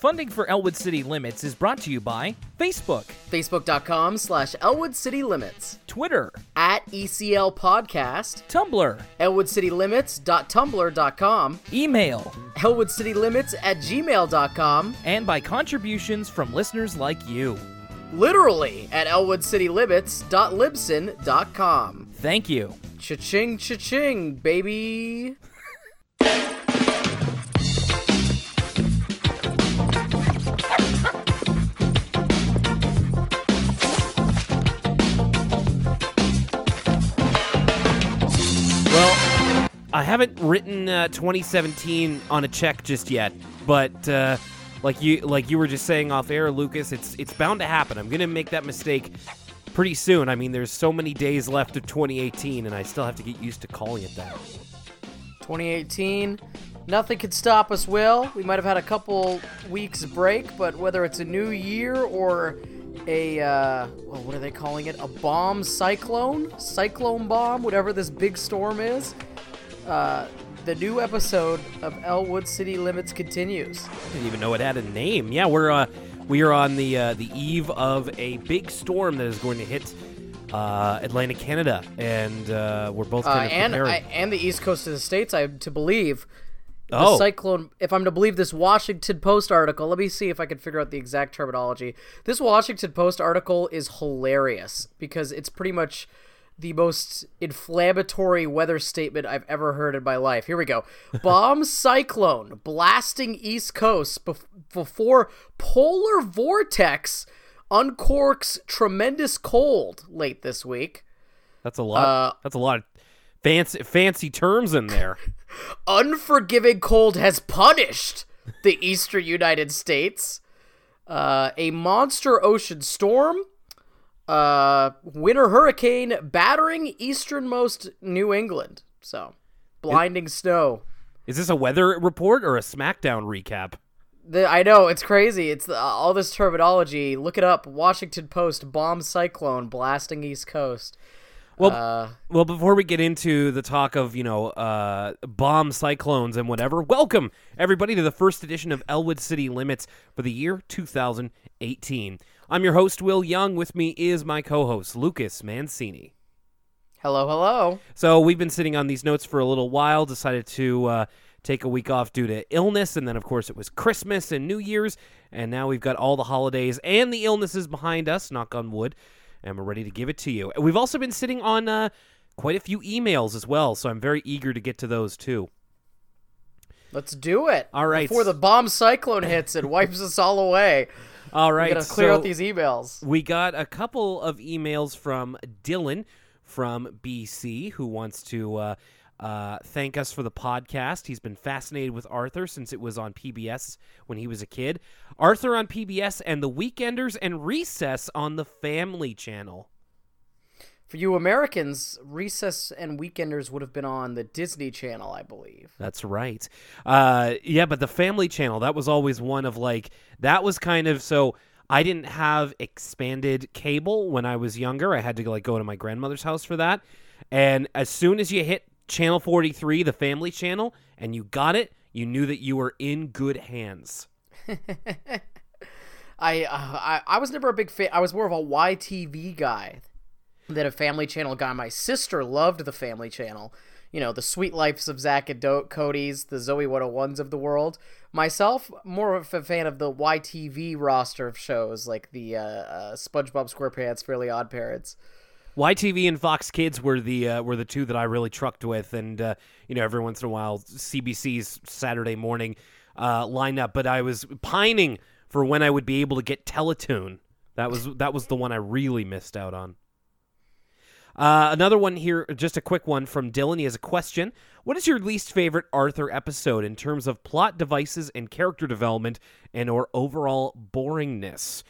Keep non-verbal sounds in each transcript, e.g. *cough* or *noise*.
Funding for Elwood City Limits is brought to you by Facebook, Facebook.com slash Elwood City Limits. Twitter, At ECL Podcast. Tumblr, ElwoodCityLimits.tumblr.com. email, ElwoodCityLimits at gmail.com. and by contributions from listeners like you. Literally at ElwoodCityLimits.libsyn.com. Thank you. Cha-ching, cha-ching, baby. Haven't written uh, 2017 on a check just yet, but uh, like you like you were just saying off air, Lucas, it's it's bound to happen. I'm gonna make that mistake pretty soon. I mean, there's so many days left of 2018, and I still have to get used to calling it that. 2018. Nothing could stop us, Will. We might have had a couple weeks break, but whether it's a new year or a, uh, well, what are they calling it? A bomb cyclone? Cyclone bomb? Whatever this big storm is. Uh, the new episode of Elwood City Limits continues. I didn't even know it had a name. Yeah, we're uh, we are on the uh, the eve of a big storm that is going to hit uh, Atlantic Canada, and uh, we're both Uh, kind of and preparing. I, and the east coast of the states, I to believe. The Oh. cyclone. If I'm to believe this Washington Post article, let me see if I can figure out the exact terminology. This Washington Post article is hilarious because it's pretty much the most inflammatory weather statement I've ever heard in my life. Here we go. Bomb *laughs* cyclone blasting east coast bef- before polar vortex uncorks tremendous cold late this week. That's a lot. Uh, that's a lot of fancy fancy terms in there. *laughs* unforgiving cold has punished the eastern United States. Uh, a monster ocean storm, uh, winter hurricane battering easternmost New England. So, blinding snow. Is this a weather report or a SmackDown recap? The, I know it's crazy. It's the, all this terminology. Look it up. Washington Post bomb cyclone blasting East Coast. Well, Uh, well, before we get into the talk of you know uh, bomb cyclones and whatever, welcome everybody to the first edition of Elwood City Limits for the year 2018. I'm your host Will Young. With me is my co-host Lucas Mancini. hello, hello. So we've been sitting on these notes for a little while. Decided to uh, take a week off due to illness, and then of course it was Christmas and New Year's, and now we've got all the holidays and the illnesses behind us. Knock on wood, and we're ready to give it to you. We've also been sitting on uh, quite a few emails as well, so I'm very eager to get to those too. Let's do it. All right. Before the bomb cyclone hits and wipes us all away. All We right, gotta clear so out these emails. we got a couple of emails from Dylan from BC who wants to uh, uh, thank us for the podcast. He's been fascinated with Arthur since it was on PBS when he was a kid. Arthur on PBS and The Weekenders and Recess on the Family Channel. For you Americans, Recess and Weekenders would have been on the Disney Channel, I believe. That's right. Uh, yeah, but the Family Channel, that was always one of like, that was kind of so. I didn't have expanded cable when I was younger. I had to like go to my grandmother's house for that. And as soon as you hit channel 43, the Family Channel, and you got it, you knew that you were in good hands. *laughs* I, uh, I I was never a big fan. I was more of a YTV guy than a Family Channel guy. My sister loved the Family Channel. You know, the Suite Lives of Zack and Do- Cody's, the Zoe 101s of the world. Myself, more of a fan of the YTV roster of shows like the uh, uh, SpongeBob SquarePants, Fairly Odd Parents. YTV and Fox Kids were the uh, were the two that I really trucked with, and uh, you know every once in a while CBC's Saturday morning uh, lineup. But I was pining for when I would be able to get Teletoon. That was that was the one I really missed out on. Uh, another one here, just a quick one from Dylan. He has a question. What is your least favorite Arthur episode in terms of plot devices and character development and or overall boringness?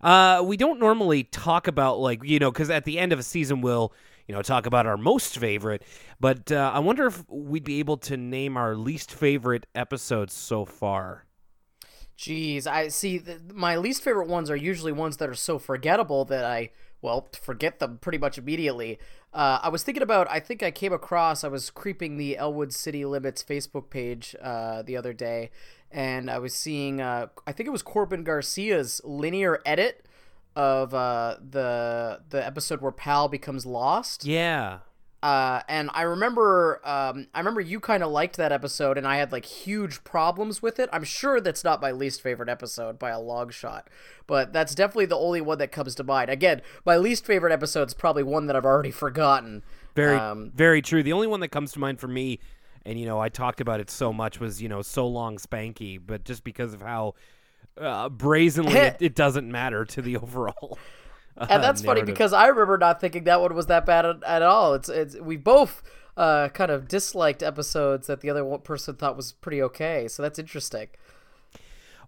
Uh, we don't normally talk about like you know because at the end of a season we'll you know talk about our most favorite, but uh, I wonder if we'd be able to name our least favorite episodes so far. Jeez, I see. th my least favorite ones are usually ones that are so forgettable that I well, forget them pretty much immediately. Uh, I was thinking about. I think I came across. I was creeping the Elwood City Limits Facebook page uh, the other day, and I was seeing. Uh, I think it was Corbin Garcia's linear edit of uh, the the episode where Pal becomes lost. Yeah. Uh, and I remember, um, I remember you kind of liked that episode, and I had like huge problems with it. I'm sure that's not my least favorite episode by a long shot, but that's definitely the only one that comes to mind. Again, my least favorite episode is probably one that I've already forgotten. Very, Um, very true. The only one that comes to mind for me, and you know, I talked about it so much, was you know, so long Spanky, but just because of how uh, brazenly *laughs* it, it doesn't matter to the overall. *laughs* and that's funny because I remember not thinking that one was that bad at, at all. It's it's we both uh, kind of disliked episodes that the other one person thought was pretty okay. So that's interesting.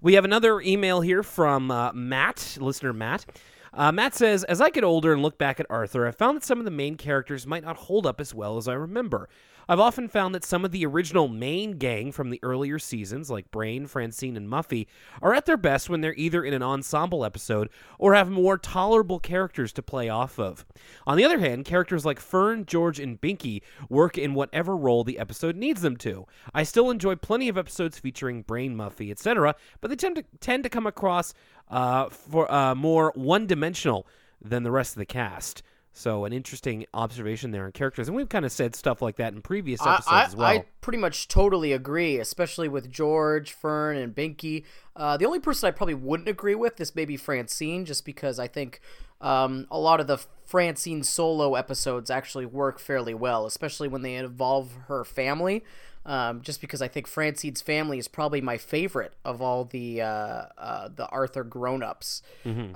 We have another email here from uh, Matt, listener Matt. Uh, Matt says, As I get older and look back at Arthur, I found that some of the main characters might not hold up as well as I remember. I've often found that some of the original main gang from the earlier seasons, like Brain, Francine, and Muffy, are at their best when they're either in an ensemble episode or have more tolerable characters to play off of. On the other hand, characters like Fern, George, and Binky work in whatever role the episode needs them to. I still enjoy plenty of episodes featuring Brain, Muffy, etc., but they tend to tend to come across uh, for uh, more one-dimensional than the rest of the cast. So an interesting observation there on characters, and we've kind of said stuff like that in previous episodes I, as well. I pretty much totally agree, especially with George, Fern, and Binky. Uh, the only person I probably wouldn't agree with is maybe Francine, just because I think um, a lot of the Francine solo episodes actually work fairly well, especially when they involve her family. Um, just because I think Francine's family is probably my favorite of all the uh, uh, the Arthur grown-ups.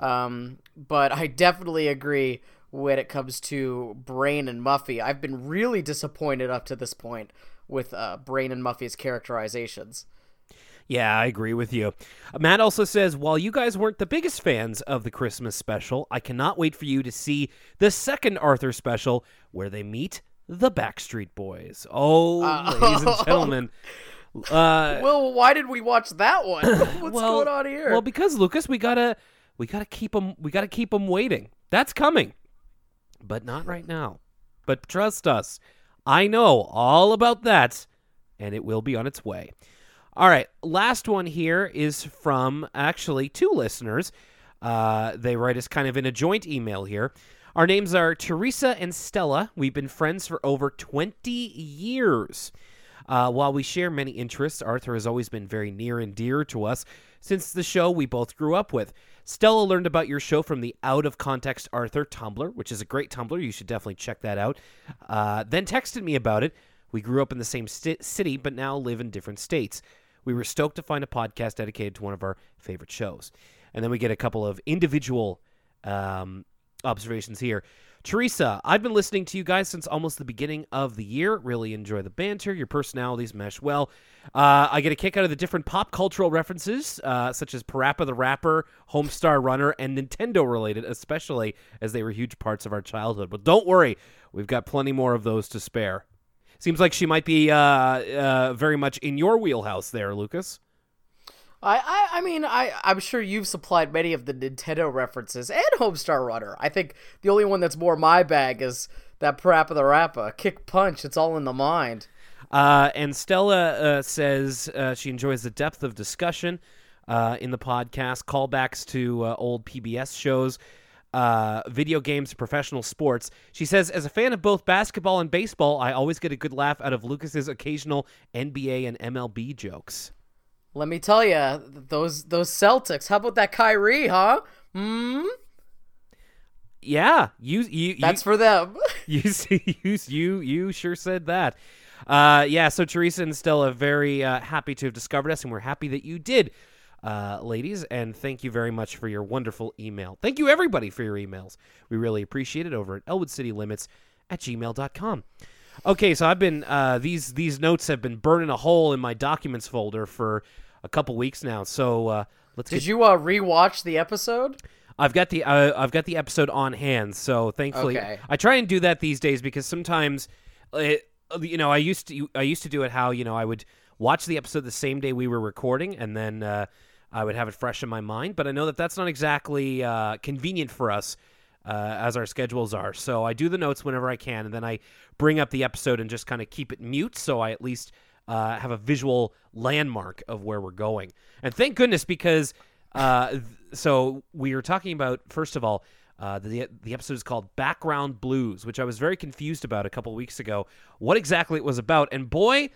Um, but I definitely agree when it comes to Brain and Muffy. I've been really disappointed up to this point with uh, Brain and Muffy's characterizations. Yeah, I agree with you. Uh, Matt also says, while you guys weren't the biggest fans of the Christmas special, I cannot wait for you to see the second Arthur special where they meet the Backstreet Boys. Oh, ladies and gentlemen. *laughs* Uh, Well, why did we watch that one? *coughs* What's well, going on here? Well, because Lucas, we gotta, we gotta keep them, we gotta keep them waiting. That's coming, but not right now. But trust us, I know all about that, and it will be on its way. All right, last one here is from actually two listeners. Uh, they write us kind of in a joint email here. Our names are Teresa and Stella. We've been friends for over 20 years. Uh, while we share many interests, Arthur has always been very near and dear to us since the show we both grew up with. Stella learned about your show from the Out of Context Arthur Tumblr, which is a great Tumblr. You should definitely check that out. Uh, then texted me about it. We grew up in the same sti- city, but now live in different states. We were stoked to find a podcast dedicated to one of our favorite shows. And then we get a couple of individual um, observations here. Teresa, I've been listening to you guys since almost the beginning of the year. Really enjoy the banter. Your personalities mesh well. Uh, I get a kick out of the different pop cultural references, uh, such as Parappa the Rapper, Homestar Runner, and Nintendo related, especially as they were huge parts of our childhood. But don't worry, we've got plenty more of those to spare. Seems like she might be uh, uh, very much in your wheelhouse there, Lucas. I, I, I mean, I, I'm sure you've supplied many of the Nintendo references and Homestar Runner. I think the only one that's more my bag is that Parappa the Rappa. Kick punch, it's all in the mind. Uh, and Stella uh, says uh, she enjoys the depth of discussion uh, in the podcast, callbacks to uh, old PBS shows, uh, video games, professional sports. She says, as a fan of both basketball and baseball, I always get a good laugh out of Lucas's occasional NBA and MLB jokes. Let me tell you, those those Celtics. How about that Kyrie, huh? Hmm. Yeah, you you That's you, for them. *laughs* you see you *laughs* you you sure said that. Uh, yeah, so Teresa and Stella very uh, happy to have discovered us, and we're happy that you did, uh, ladies. And thank you very much for your wonderful email. Thank you everybody for your emails. We really appreciate it over at Elwood City Limits at gmail.com. Okay, so I've been uh, these these notes have been burning a hole in my documents folder for a couple weeks now. So uh, let's Did get you uh, rewatch the episode? I've got the uh, I've got the episode on hand, so thankfully Okay. I try and do that these days because sometimes, it, you know, I used to I used to do it how you know I would watch the episode the same day we were recording, and then uh, I would have it fresh in my mind. But I know that that's not exactly uh, convenient for us uh, as our schedules are. So I do the notes whenever I can, and then I bring up the episode and just kind of keep it mute, so I at least uh, have a visual landmark of where we're going. And thank goodness because uh, th- so we are talking about first of all. Uh, the the episode is called Background Blues, which I was very confused about a couple weeks ago. What exactly it was about, and boy,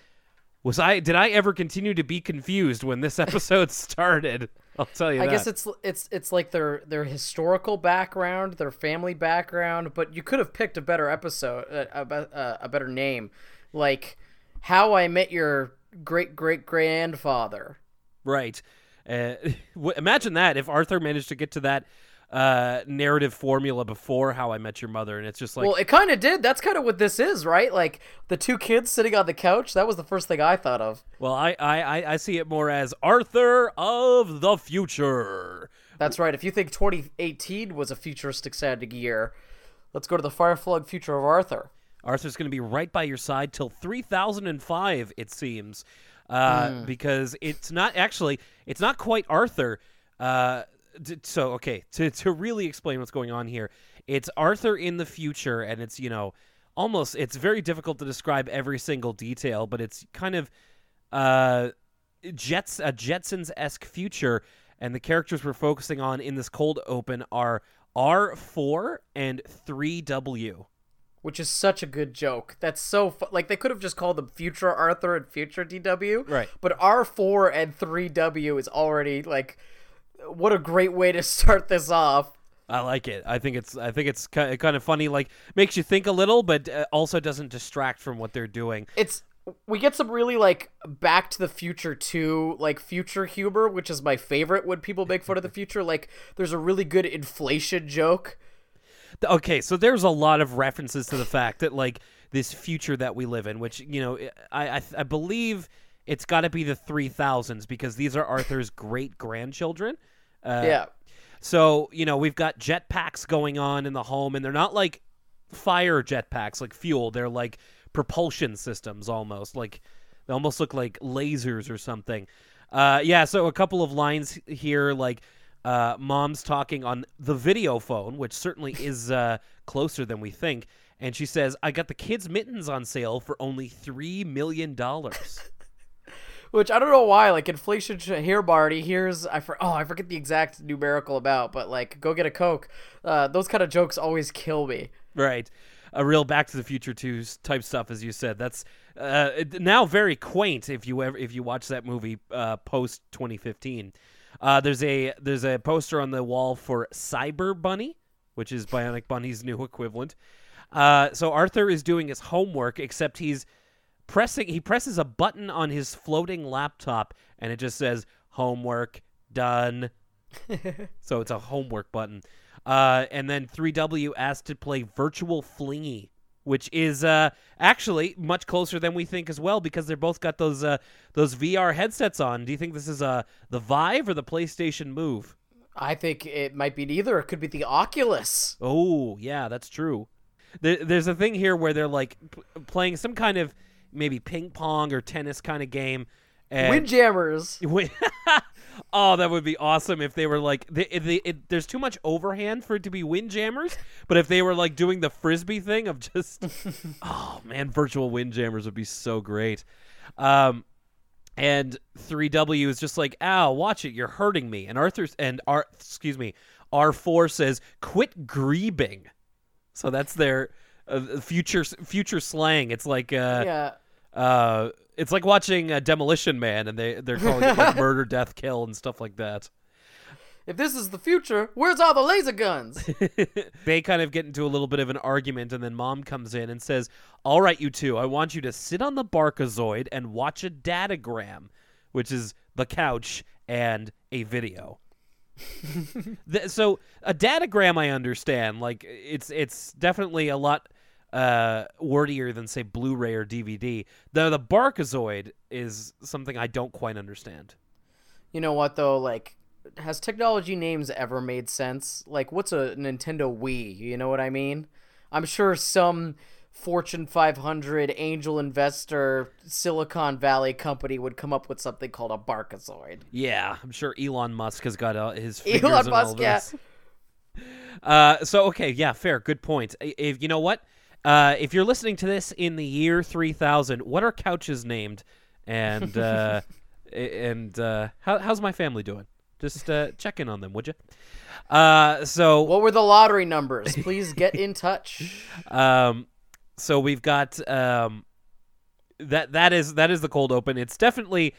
was I did I ever continue to be confused when this *laughs* episode started? I'll tell you. I that. guess it's it's it's like their their historical background, their family background, but you could have picked a better episode, a, a, a, a better name, like How I Met Your Great Great Grandfather. right. Uh, *laughs* w- imagine that if Arthur managed to get to that uh, narrative formula before How I Met Your Mother, and it's just like well, it kind of did. That's kind of what this is, right? Like the two kids sitting on the couch. That was the first thing I thought of. Well, I, I, I- I see it more as Arthur of the future. That's right. If you think 2018 was a futuristic sounding year, let's go to the far flung future of Arthur. Arthur's going to be right by your side till 3005, it seems, uh, because it's not actually, it's not quite Arthur. Uh, so, okay, to, to really explain what's going on here, it's Arthur in the future, and it's, you know, almost, it's very difficult to describe every single detail, but it's kind of uh, Jets, a Jetsons esque future, and the characters we're focusing on in this cold open are R4 and 3W. which is such a good joke. That's so fu- like they could have just called them Future Arthur and Future DW. Right. But R4 and 3W is already like what a great way to *laughs* start this off. I like it. I think it's I think it's kind of funny. Like makes you think a little, but uh, also doesn't distract from what they're doing. It's we get some really like Back to the Future 2 like future humor, which is my favorite when people make fun of the *laughs* future. Like there's a really good inflation joke. Okay, so there's a lot of references to the fact that like this future that we live in, which you know I I, I believe it's got to be the three thousands because these are Arthur's *laughs* great grandchildren. Uh, yeah. So, you know, we've got jetpacks going on in the home, and they're not like fire jetpacks, like fuel. They're like propulsion systems almost. Like, they almost look like lasers or something. Uh, yeah, so a couple of lines here, like, uh, mom's talking on the video phone, which certainly *laughs* is uh, closer than we think. And she says, I got the kids' mittens on sale for only $3 million. Which I don't know why, like inflation here, Barty. Here's I for oh I forget the exact numerical amount, but like go get a coke. Uh, those kind of jokes always kill me. Right. A real Back to the Future 2 s- type stuff, as you said. That's uh, now very quaint if you ever if you watch that movie uh, post 2015. Uh, there's a there's a poster on the wall for Cyber Bunny, which is Bionic Bunny's *laughs* new equivalent. Uh, so Arthur is doing his homework, except he's pressing he presses a button on his floating laptop, and it just says homework done. *laughs* So it's a homework button. Uh, and then 3W asked to play Virtual Flingy, which is uh, actually much closer than we think as well because they're both got those uh, those VR headsets on. Do you think this is uh, the Vive or the PlayStation Move? I think it might be neither. It could be the Oculus. Oh, yeah, that's true. There, there's a thing here where they're like p- playing some kind of maybe ping pong or tennis kind of game. And Windjammers. *laughs* Wait- oh, that would be awesome if they were like, they, they, it, there's too much overhand for it to be windjammers. But if they were like doing the frisbee thing of just, *laughs* oh man, virtual windjammers would be so great. Um, and 3W is just like, ow, watch it, you're hurting me. And Arthur's and R, excuse me, R4 says, quit greebing. So that's their uh, future future slang. It's like, uh, yeah. Uh, it's like watching uh, Demolition Man, and they they're calling it like *laughs* murder, death, kill, and stuff like that. If this is the future, where's all the laser guns? *laughs* they kind of get into a little bit of an argument, and then Mom comes in and says, "All right, you two, I want you to sit on the Barkazoid and watch a datagram, which is the couch and a video." *laughs* Th- so a datagram, I understand. Like it's it's definitely a lot uh, wordier than say Blu-ray or DVD. The the Barkazoid is something I don't quite understand. you know what though? Like, has technology names ever made sense? Like, what's a Nintendo Wii? You know what I mean? I'm sure some Fortune 500 angel investor Silicon Valley company would come up with something called a Barkazoid. Yeah, I'm sure Elon Musk has got uh, his fingers Elon in all Musk, yeah. *laughs* Uh, so okay, yeah, fair, good point. If you know what, uh, if you're listening to this in the year 3000, what are couches named? And uh, *laughs* and uh, how, how's my family doing? Just uh, check in on them, would you? Uh, so What were the lottery numbers? Please get in *laughs* touch. Um, so we've got um, that that is that is the cold open. It's definitely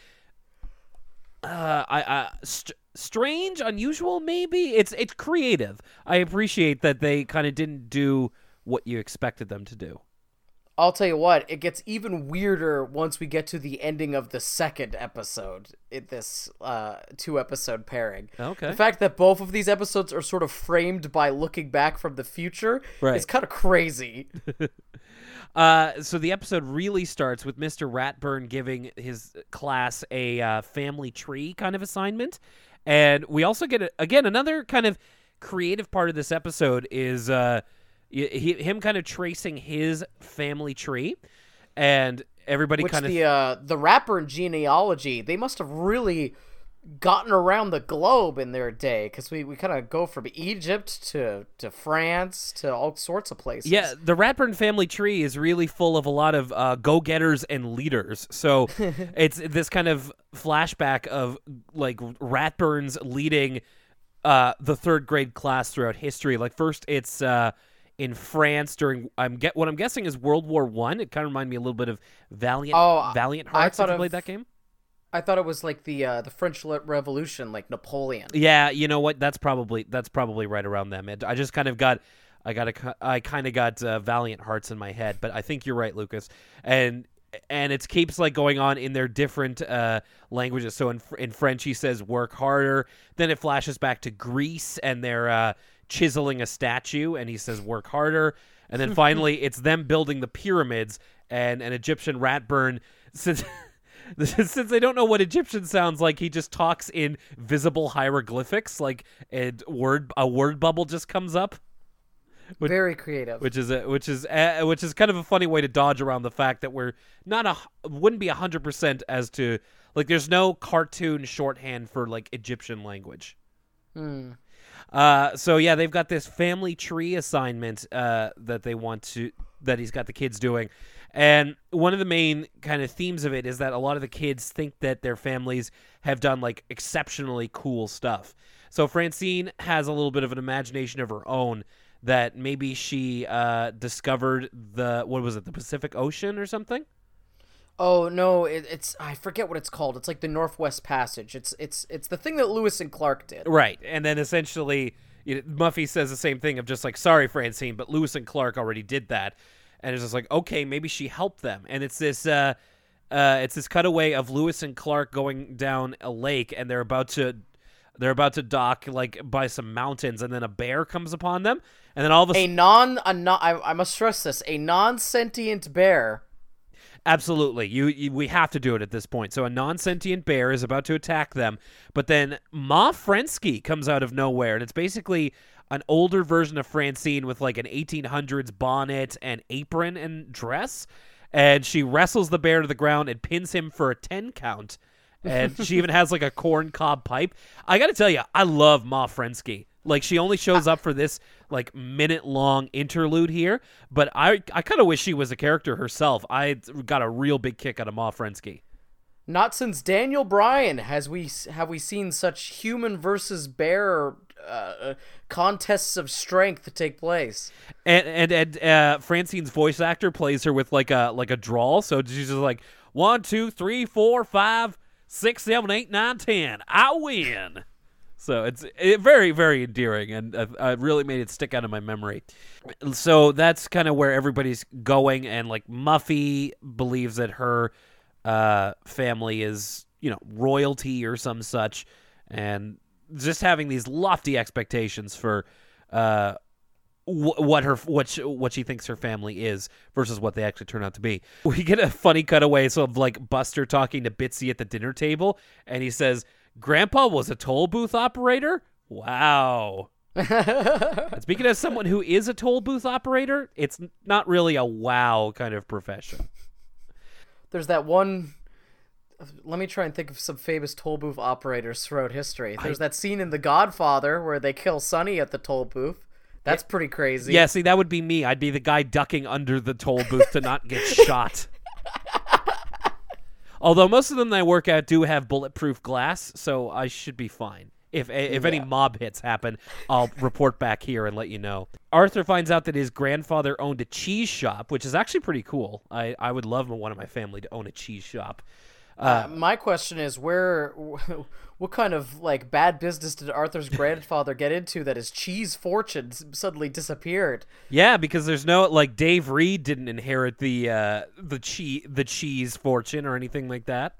uh, I, I st- strange, unusual. Maybe it's it's creative. I appreciate that they kind of didn't do what you expected them to do. I'll tell you what, it gets even weirder once we get to the ending of the second episode in this uh, two episode pairing. Okay. The fact that both of these episodes are sort of framed by looking back from the future Right. is kind of crazy. *laughs* *laughs* Uh, so the episode really starts with Mr. Ratburn giving his class a uh, family tree kind of assignment, and we also get a, again another kind of creative part of this episode is uh, he, him kind of tracing his family tree, and everybody kind of the uh, the rapper and genealogy, they must have really gotten around the globe in their day because we, we kind of go from Egypt to to France to all sorts of places. Yeah, the Ratburn family tree is really full of a lot of uh, go-getters and leaders. So *laughs* it's this kind of flashback of like Ratburns leading uh, the third grade class throughout history. Like first, it's uh, in France during I'm get what I'm guessing is World War One. It kind of reminded me a little bit of Valiant Oh, Valiant I Hearts. Have thought you of- played that game? I thought it was like the uh, the French Revolution, like Napoleon. Yeah, you know what? That's probably that's probably right around them. It, I just kind of got, I got a, I kind of got uh, Valiant Hearts in my head, but I think you're right, Lucas. And and it keeps like going on in their different uh, languages. So in in French, he says "work harder." Then it flashes back to Greece, and they're uh, chiseling a statue, and he says "work harder." And then finally, *laughs* it's them building the pyramids, and an Egyptian Ratburn since. *laughs* Since they don't know what Egyptian sounds like, he just talks in visible hieroglyphics, like and word a word bubble just comes up, Which- Very creative. which is a, which is uh, which is kind of a funny way to dodge around the fact that we're not a wouldn't be hundred percent as to like there's no cartoon shorthand for like Egyptian language. Hmm. Uh, so yeah, they've got this family tree assignment uh, that they want to that he's got the kids doing, and one of the main kind of themes of it is that a lot of the kids think that their families have done like exceptionally cool stuff. So Francine has a little bit of an imagination of her own that maybe she uh, discovered the what was it the Pacific Ocean or something. Oh no, it, it's I forget what it's called. It's like the Northwest Passage. It's it's it's the thing that Lewis and Clark did. Right, and then essentially, you know, Muffy says the same thing of just like, "Sorry, Francine, but Lewis and Clark already did that," and it's just like, okay, maybe she helped them, and it's this, uh, uh, it's this cutaway of Lewis and Clark going down a lake, and they're about to, they're about to dock like by some mountains, and then a bear comes upon them, and then all of a A non a non I, I must stress this a non sentient bear. Absolutely. You, you we have to do it at this point. So a non-sentient bear is about to attack them, but then Ma Frensky comes out of nowhere and it's basically an older version of Francine with like an 1800s bonnet and apron and dress and she wrestles the bear to the ground and pins him for a 10 count. And she even has like a corn cob pipe. I got to tell you, I love Ma Frensky. Like she only shows up for this like minute long interlude here, but I I kind of wish she was a character herself. I got a real big kick out of Ma Frensky. Not since Daniel Bryan has we have we seen such human versus bear uh, contests of strength take place. And and and uh, Francine's voice actor plays her with like a like a drawl, so she's just like one, two, three, four, five, six, seven, eight, nine, ten. I win. So it's it, very very endearing, and uh, I really made it stick out of my memory. So that's kind of where everybody's going, and like Muffy believes that her uh, family is you know royalty or some such, and just having these lofty expectations for uh, wh- what her what she, what she thinks her family is versus what they actually turn out to be. *laughs* We get a funny cutaway so of like Buster talking to Bitsy at the dinner table, and he says, "Grandpa was a toll booth operator." Wow. Speaking as someone who is a toll booth operator, it's not really a wow kind of profession. There's that one. Let me try and think of some famous toll booth operators throughout history. There's that scene in The Godfather where they kill Sonny at the toll booth. That's pretty crazy. Yeah, see, that would be me. I'd be the guy ducking under the toll booth to not get *laughs* shot. Although most of them that I work at do have bulletproof glass, so I should be fine. If if any mob hits happen, I'll report back here and let you know. Arthur finds out that his grandfather owned a cheese shop, which is actually pretty cool. I, I would love one of my family to own a cheese shop. Uh, my question is, where, what kind of like bad business did Arthur's *laughs* grandfather get into that his cheese fortune suddenly disappeared? Yeah, because there's no like Dave Read didn't inherit the uh, the cheese the cheese fortune or anything like that.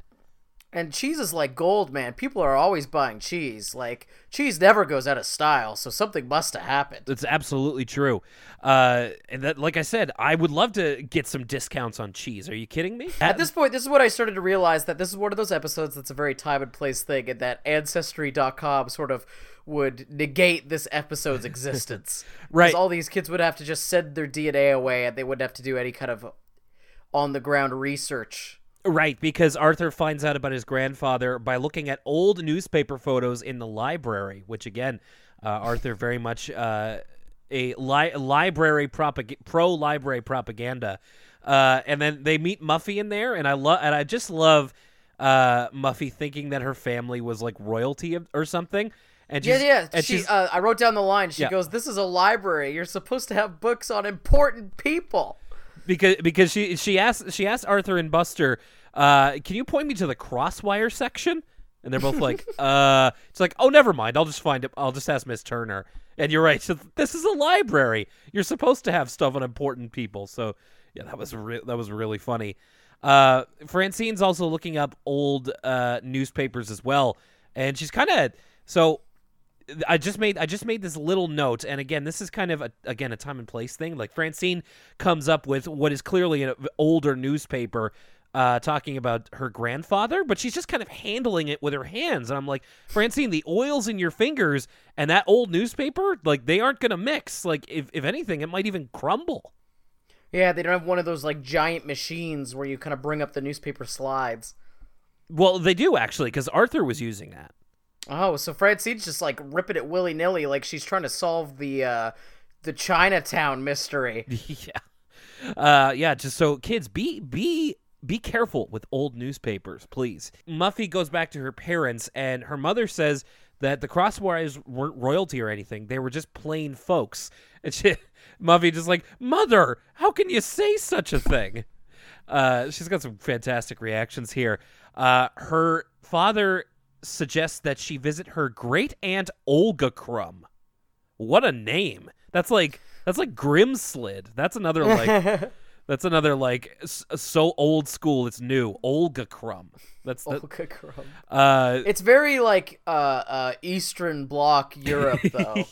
And cheese is like gold, man. People are always buying cheese. Like cheese never goes out of style, so something must have happened. That's absolutely true. Uh, and that, like I said, I would love to get some discounts on cheese. Are you kidding me? At this point, this is what I started to realize that this is one of those episodes that's a very time and place thing, and that Ancestry.com sort of would negate this episode's *laughs* existence. Right. Because all these kids would have to just send their DNA away, and they wouldn't have to do any kind of on the ground research. Right, because Arthur finds out about his grandfather by looking at old newspaper photos in the library, which again, uh, Arthur very much uh, a li- library propag- pro library propaganda. Uh, and then they meet Muffy in there, and I love and I just love uh, Muffy thinking that her family was like royalty or something. And Yeah, yeah. and She, uh, I wrote down the line. She Yeah. goes, "This is a library. You're supposed to have books on important people." Because because she she asked she asked Arthur and Buster, uh, can you point me to the crosswire section? And they're both like, *laughs* uh, it's like, oh, never mind. I'll just find it. I'll just ask Miss Turner. And you're right. So this is a library. You're supposed to have stuff on important people. So yeah, that was re- that was really funny. Uh, Francine's also looking up old uh, newspapers as well, and she's kind of so I just made I just made this little note, and again, this is kind of a, again a time and place thing. Like Francine comes up with what is clearly an older newspaper, uh, talking about her grandfather, but she's just kind of handling it with her hands, and I'm like, Francine, the oils in your fingers and that old newspaper, like they aren't gonna mix. Like if if anything, it might even crumble. Yeah, they don't have one of those like giant machines where you kind of bring up the newspaper slides. Well, they do actually, because Arthur was using that. Oh, so Francine's just like ripping it willy nilly, like she's trying to solve the uh, the Chinatown mystery. *laughs* yeah. Uh yeah, just so kids be be be careful with old newspapers, please. Muffy goes back to her parents and her mother says that the crosswires weren't royalty or anything. They were just plain folks. And she *laughs* Muffy just like, "Mother, how can you say such a thing?" Uh she's got some fantastic reactions here. Uh her father suggests that she visit her great aunt Olga Crumb. What a name. That's like that's like Grimslid. That's another like *laughs* that's another like so old school it's new. Olga Crumb. That's that, Olga Crumb. uh It's very like uh, uh, Eastern Bloc Europe, *laughs* though.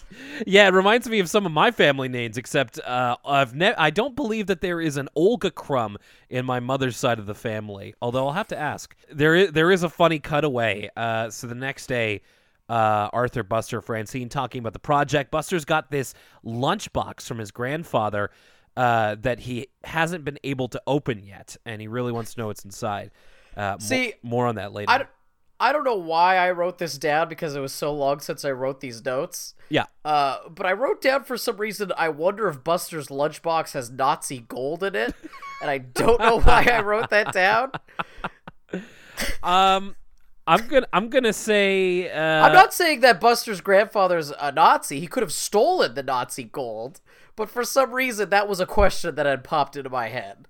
yeah, it reminds me of some of my family names except uh I've ne- I don't believe that there is an Olga Crumb in my mother's side of the family. Although I'll have to ask. There is there is a funny cutaway. Uh so the next day uh, Arthur, Buster, Francine talking about the project. Buster's got this lunchbox from his grandfather uh, that he hasn't been able to open yet, and he really wants to know what's inside. Uh, See, more on that later. I, d- I don't know why I wrote this down because it was so long since I wrote these notes. yeah, Uh, but I wrote down for some reason. I wonder if Buster's lunchbox has Nazi gold in it, and I don't know why I wrote that down. *laughs* um, I'm gonna I'm gonna say uh, I'm not saying that Buster's grandfather's a Nazi. He could have stolen the Nazi gold, but for some reason that was a question that had popped into my head.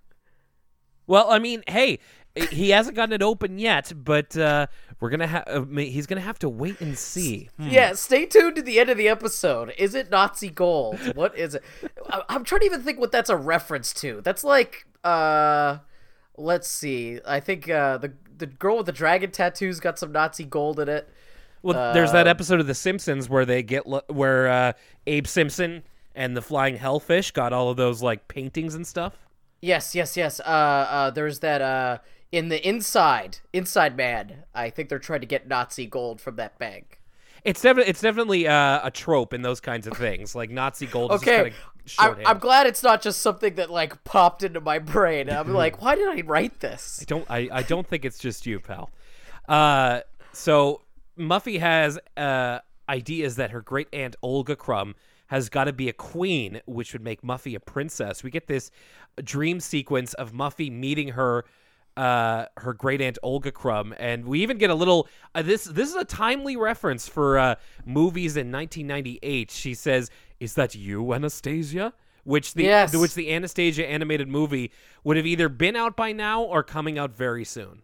Well, I mean, hey, he hasn't gotten it open yet, but uh, we're gonna have uh, he's gonna have to wait and see. Hmm. Yeah, stay tuned to the end of the episode. Is it Nazi gold? What is it? I- I'm trying to even think what that's a reference to. That's like, uh, let's see. I think uh, the the girl with the dragon tattoos got some Nazi gold in it. Well, there's that Uh, episode of The Simpsons where they get lo- where uh, Abe Simpson and the flying hellfish got all of those like paintings and stuff. Yes, yes, yes. Uh, uh, there's that uh, in the inside, inside man. I think they're trying to get Nazi gold from that bank. It's definitely it's definitely uh, a trope in those kinds of things, like Nazi gold. Is Okay, I'm. I'm glad it's not just something that like popped into my brain. I'm *laughs* like, why did I write this? I don't I, I don't think it's just you, pal. Uh, so Muffy has uh, ideas that her great aunt Olga Crumb has got to be a queen, which would make Muffy a princess. We get this dream sequence of Muffy meeting her uh her great aunt Olga Crumb and we even get a little uh, this this is a timely reference for uh movies in 1998 she says is that you Anastasia which the Yes. which the Anastasia animated movie would have either been out by now or coming out very soon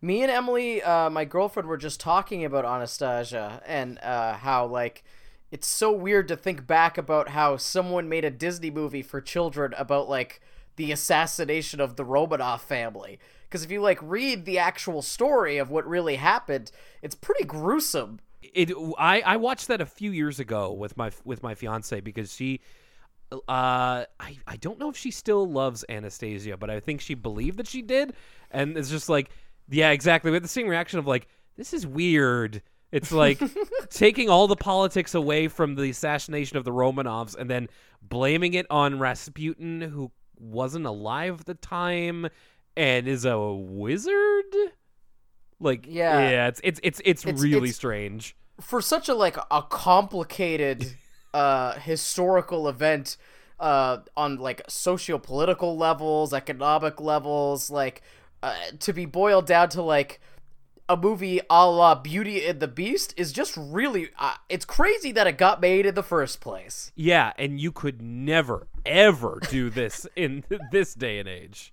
Me and Emily, uh, my girlfriend, were just talking about Anastasia and uh, how like it's so weird to think back about how someone made a Disney movie for children about like the assassination of the Romanov family. Because if you like read the actual story of what really happened, it's pretty gruesome. it I I watched that a few years ago with my with my fiance because she uh I I don't know if she still loves Anastasia, but I think she believed that she did and it's just like yeah, exactly. We had the same reaction of like this is weird. It's like taking all the politics away from the assassination of the Romanovs and then blaming it on Rasputin who wasn't alive at the time and is a wizard? Like Yeah. yeah, it's it's it's it's, It's- really it's- strange. for such a like a complicated uh *laughs* historical event uh on like socio-political levels economic levels like uh, to be boiled down to like a movie a la beauty and the beast is just really uh, it's crazy that it got made in the first place Yeah, and you could never ever do this in *laughs* this day and age.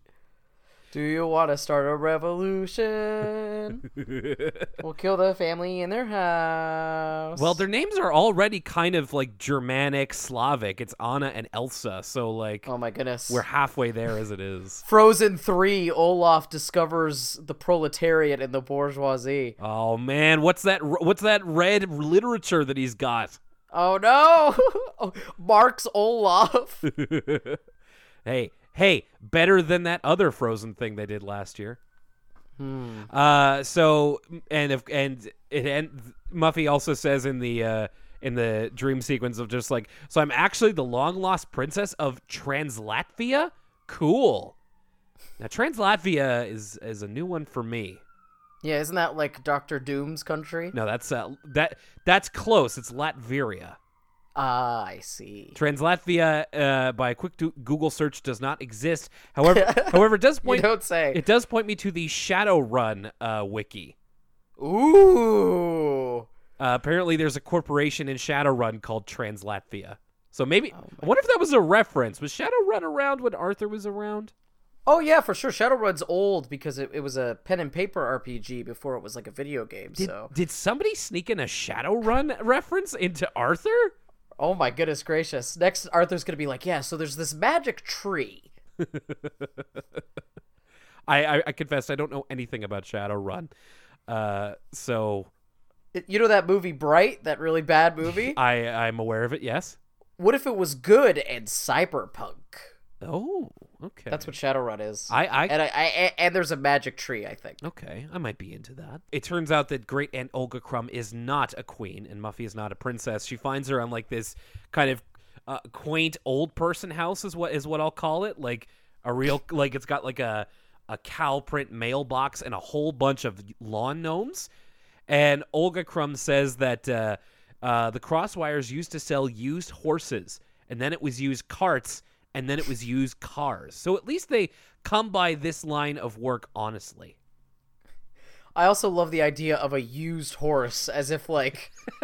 Do you want to start a revolution *laughs* we'll kill the family in their house Well, their names are already kind of like Germanic, Slavic. It's Anna and Elsa, so like oh my goodness we're halfway there as it is. *laughs* Frozen 3, Olaf discovers the proletariat and the bourgeoisie. Oh man, what's that what's that red literature that he's got? Oh no! *laughs* Marx Olaf. hey, hey, better than that other Frozen thing they did last year. Uh, so and if and it and Muffy also says in the uh in the dream sequence of just like so I'm actually the long lost princess of Translatvia. Cool. Now Translatvia is is a new one for me. yeah, isn't that like Doctor Doom's country? No, that's uh that that's close. It's Latveria. Ah, I see. Translatvia, uh, by a quick do- Google search, does not exist. However, *laughs* however, it does point don't say. it does point me to the Shadowrun uh, wiki. Ooh. Uh, apparently, there's a corporation in Shadowrun called Translatvia. So maybe Oh I wonder if that was a reference. Was Shadowrun around when Arthur was around? Oh yeah, for sure. Shadowrun's old because it, it was a pen and paper RPG before it was like a video game. Did, so, did somebody sneak in a Shadowrun reference into Arthur? Oh my goodness gracious! Next, Arthur's gonna be like, yeah. So there's this magic tree. *laughs* I, I, I confess I don't know anything about Shadowrun. Uh, so You know that movie Bright, that really bad movie? *laughs* I I'm aware of it. Yes. what if it was good and cyberpunk? Oh, okay. That's what Shadowrun is. I I and I, I and there's a magic tree. I think. Okay, I might be into that. It turns out that Great Aunt Olga Crumb is not a queen, and Muffy is not a princess. She finds her on like this kind of uh, quaint old person house, is what is what I'll call it. Like a real, *laughs* like it's got like a a cow print mailbox and a whole bunch of lawn gnomes. And Olga Crumb says that uh, uh, the Crosswires used to sell used horses, and then it was used carts, and then it was used cars. So at least they come by this line of work honestly. I also love the idea of a used horse, as if like *laughs*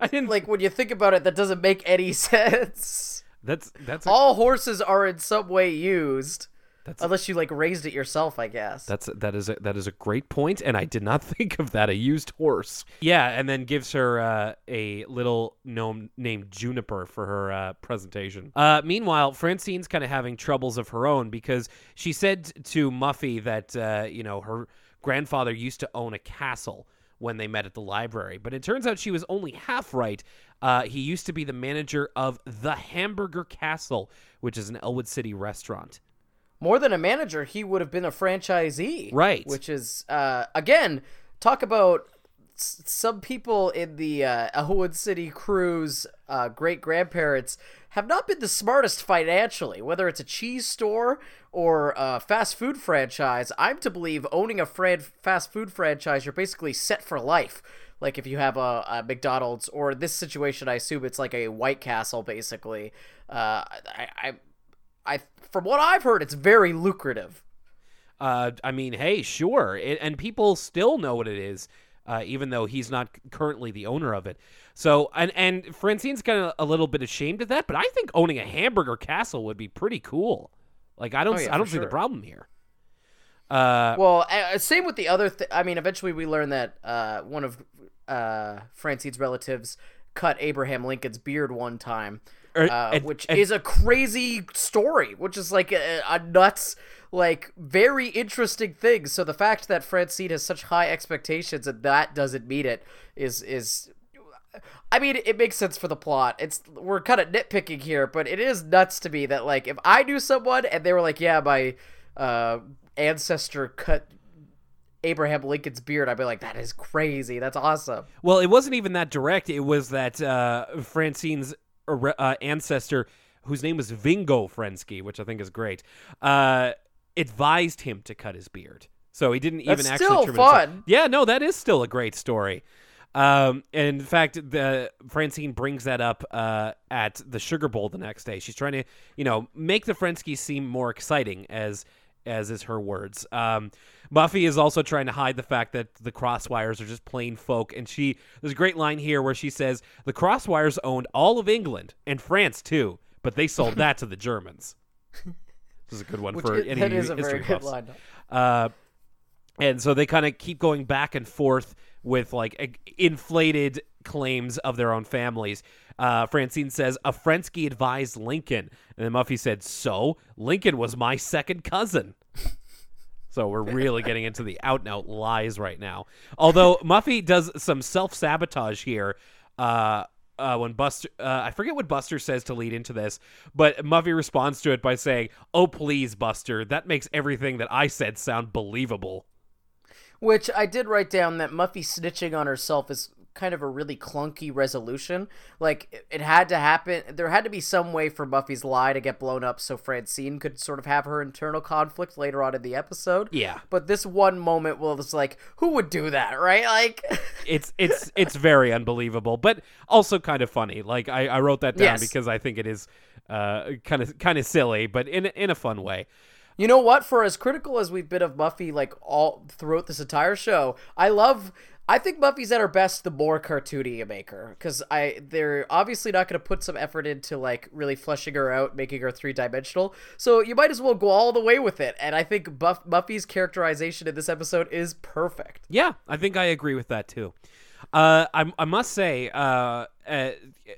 I didn't like when you think about it, that doesn't make any *laughs* sense. That's that's a, All horses are in some way used, that's unless you like raised it yourself, I guess. that's that is a, that is a great point, and I did not *laughs* think of that. A used horse. Yeah, and then gives her uh, a little gnome named Juniper for her uh, presentation. Uh, meanwhile, Francine's kind of having troubles of her own because she said to Muffy that uh, you know her grandfather used to own a castle when they met at the library, but it turns out she was only half right. Uh, he used to be the manager of the Hamburger Castle, which is an Elwood City restaurant. More than a manager, he would have been a franchisee. Right. Which is, uh, again, talk about s- some people in the uh, Elwood City crew's uh, great grandparents have not been the smartest financially. Whether it's a cheese store or a fast food franchise, I'm to believe owning a fran- fast food franchise, you're basically set for life. like if you have a, a McDonald's or this situation, I assume it's like a White Castle, basically. Uh, I, I, I, from what I've heard, it's very lucrative. Uh, I mean, hey, sure, it, and people still know what it is, uh, even though he's not currently the owner of it. So, and and Francine's kind of a little bit ashamed of that, but I think owning a hamburger castle would be pretty cool. Like, I don't, Oh, yeah, I don't see the problem here. Uh, Well, uh, same with the other. Th- I mean, eventually we learn that uh, one of uh, Francine's relatives cut Abraham Lincoln's beard one time, uh, which is a crazy story, which is like a, a nuts, like very interesting thing. So the fact that Francine has such high expectations and that doesn't meet it is is. I mean, it makes sense for the plot. It's we're kind of nitpicking here, but it is nuts to me that like if I knew someone and they were like, "Yeah, my uh, ancestor cut Abraham Lincoln's beard," I'd be like, "That is crazy. That's awesome." Well, it wasn't even that direct. It was that uh, Francine's uh, ancestor, whose name was Vingo Frensky, which I think is great, uh, advised him to cut his beard. So he didn't even That's actually still fun. Yeah, no, that is still a great story. Um, and in fact, the Francine brings that up uh, at the Sugar Bowl the next day. She's trying to, you know, make the Frenskies seem more exciting, as as is her words. Um, Buffy is also trying to hide the fact that the Crosswires are just plain folk, and she there's a great line here where she says the Crosswires owned all of England and France too, but they sold that to the Germans. *laughs* This is a good one Which for is, any that is a history very good buffs. line. Uh, and so they kind of keep going back and forth with like inflated claims of their own families. Uh, Francine says a Frensky advised Lincoln, and then Muffy said, "So Lincoln was my second cousin." So we're really getting into the out and out lies right now. Although Muffy does some self sabotage here. Uh, uh, when Buster, uh, I forget what Buster says to lead into this, but Muffy responds to it by saying, "Oh please, Buster, that makes everything that I said sound believable." Which I did write down that Muffy snitching on herself is kind of a really clunky resolution. Like it- had to happen. There had to be some way for Buffy's lie to get blown up so Francine could sort of have her internal conflict later on in the episode. Yeah. But this one moment was like, who would do that, right? Like, *laughs* It's it's it's very unbelievable, but also kind of funny. Like I, I wrote that down Yes. because I think it is uh, kind of kind of silly, but in in a fun way. You know what? For as critical as we've been of Buffy, like all throughout this entire show, I love. I think Buffy's at her best the more cartoony you make her, because I they're obviously not going to put some effort into like really fleshing her out, making her three dimensional. So you might as well go all the way with it. And I think Buff Buffy's characterization in this episode is perfect. Yeah, I think I agree with that too. Uh, I, I must say, uh, uh,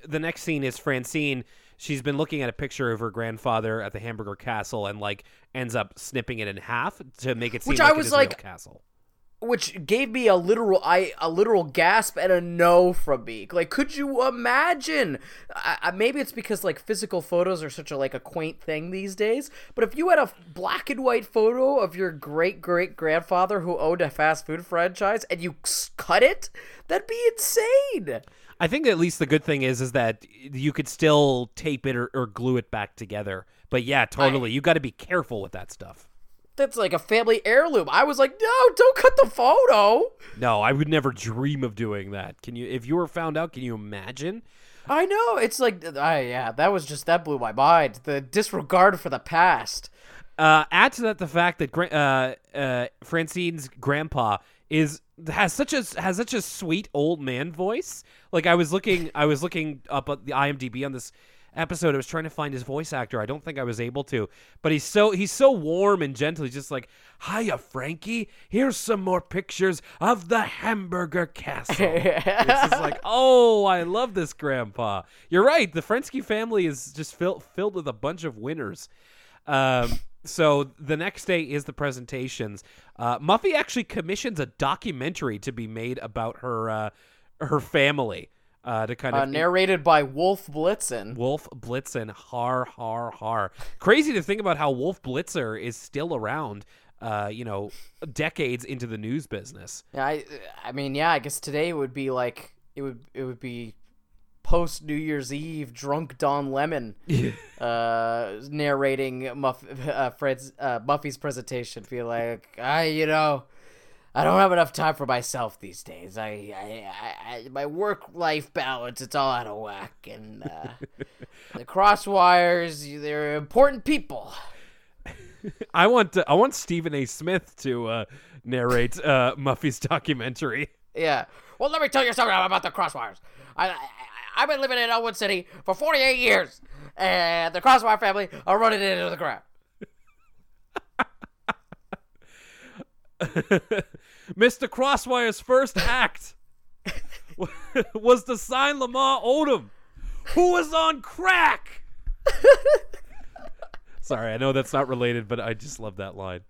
the next scene is Francine. She's been looking at a picture of her grandfather at the Hamburger Castle and like ends up snipping it in half to make it seem Which like I was is a real like- castle. Which gave me a literal I a literal gasp and a no from me. Like, could you imagine? I, I, maybe it's because like physical photos are such a like a quaint thing these days. But if you had a black and white photo of your great great grandfather who owned a fast food franchise and you cut it, that'd be insane. I think at least the good thing is is that you could still tape it or, or glue it back together. But yeah, totally, you got to be careful with that stuff. That's like a family heirloom. I was like, no, don't cut the photo. No, I would never dream of doing that. Can you? If you were found out, can you imagine? I know. It's like, I yeah, that was just that blew my mind. The disregard for the past. Uh, add to that the fact that uh, uh, Francine's grandpa is has such a has such a sweet old man voice. Like I was looking, I was looking up at the IMDb on this episode. I was trying to find his voice actor. I don't think I was able to, but he's so he's so warm and gentle. He's just like, "Hiya, Frankie. Here's some more pictures of the Hamburger Castle." *laughs* it's just like, "Oh, I love this grandpa." You're right. The Frensky family is just filled filled with a bunch of winners. Um, so the next day is the presentations. Uh, Muffy actually commissions a documentary to be made about her uh, her family uh, to kind Uh, of narrated by Wolf Blitzen. Wolf Blitzen, har har har. Crazy to think about how Wolf Blitzer is still around. Uh, you know, decades into the news business. Yeah, I, I mean, yeah, I guess today it would be like it would it would be post New Year's Eve drunk Don Lemon *laughs* uh, narrating Muff, uh, Fred's uh, Buffy's presentation. Feel like I, you know, I don't have enough time for myself these days. I, I, I, I my work life balance, it's all out of whack. And uh, *laughs* the crosswires, they're important people. I want to, I want Stephen A. Smith to uh, narrate uh, *laughs* Muffy's documentary. Yeah. Well, let me tell you something about the crosswires. I, I, I've been living in Elwood City for 48 years, and the Crosswire family are running it into the ground. *laughs* Mr. Crosswire's first act *laughs* was to sign Lamar Odom, who was on crack. *laughs* Sorry, I know that's not related, but I just love that line.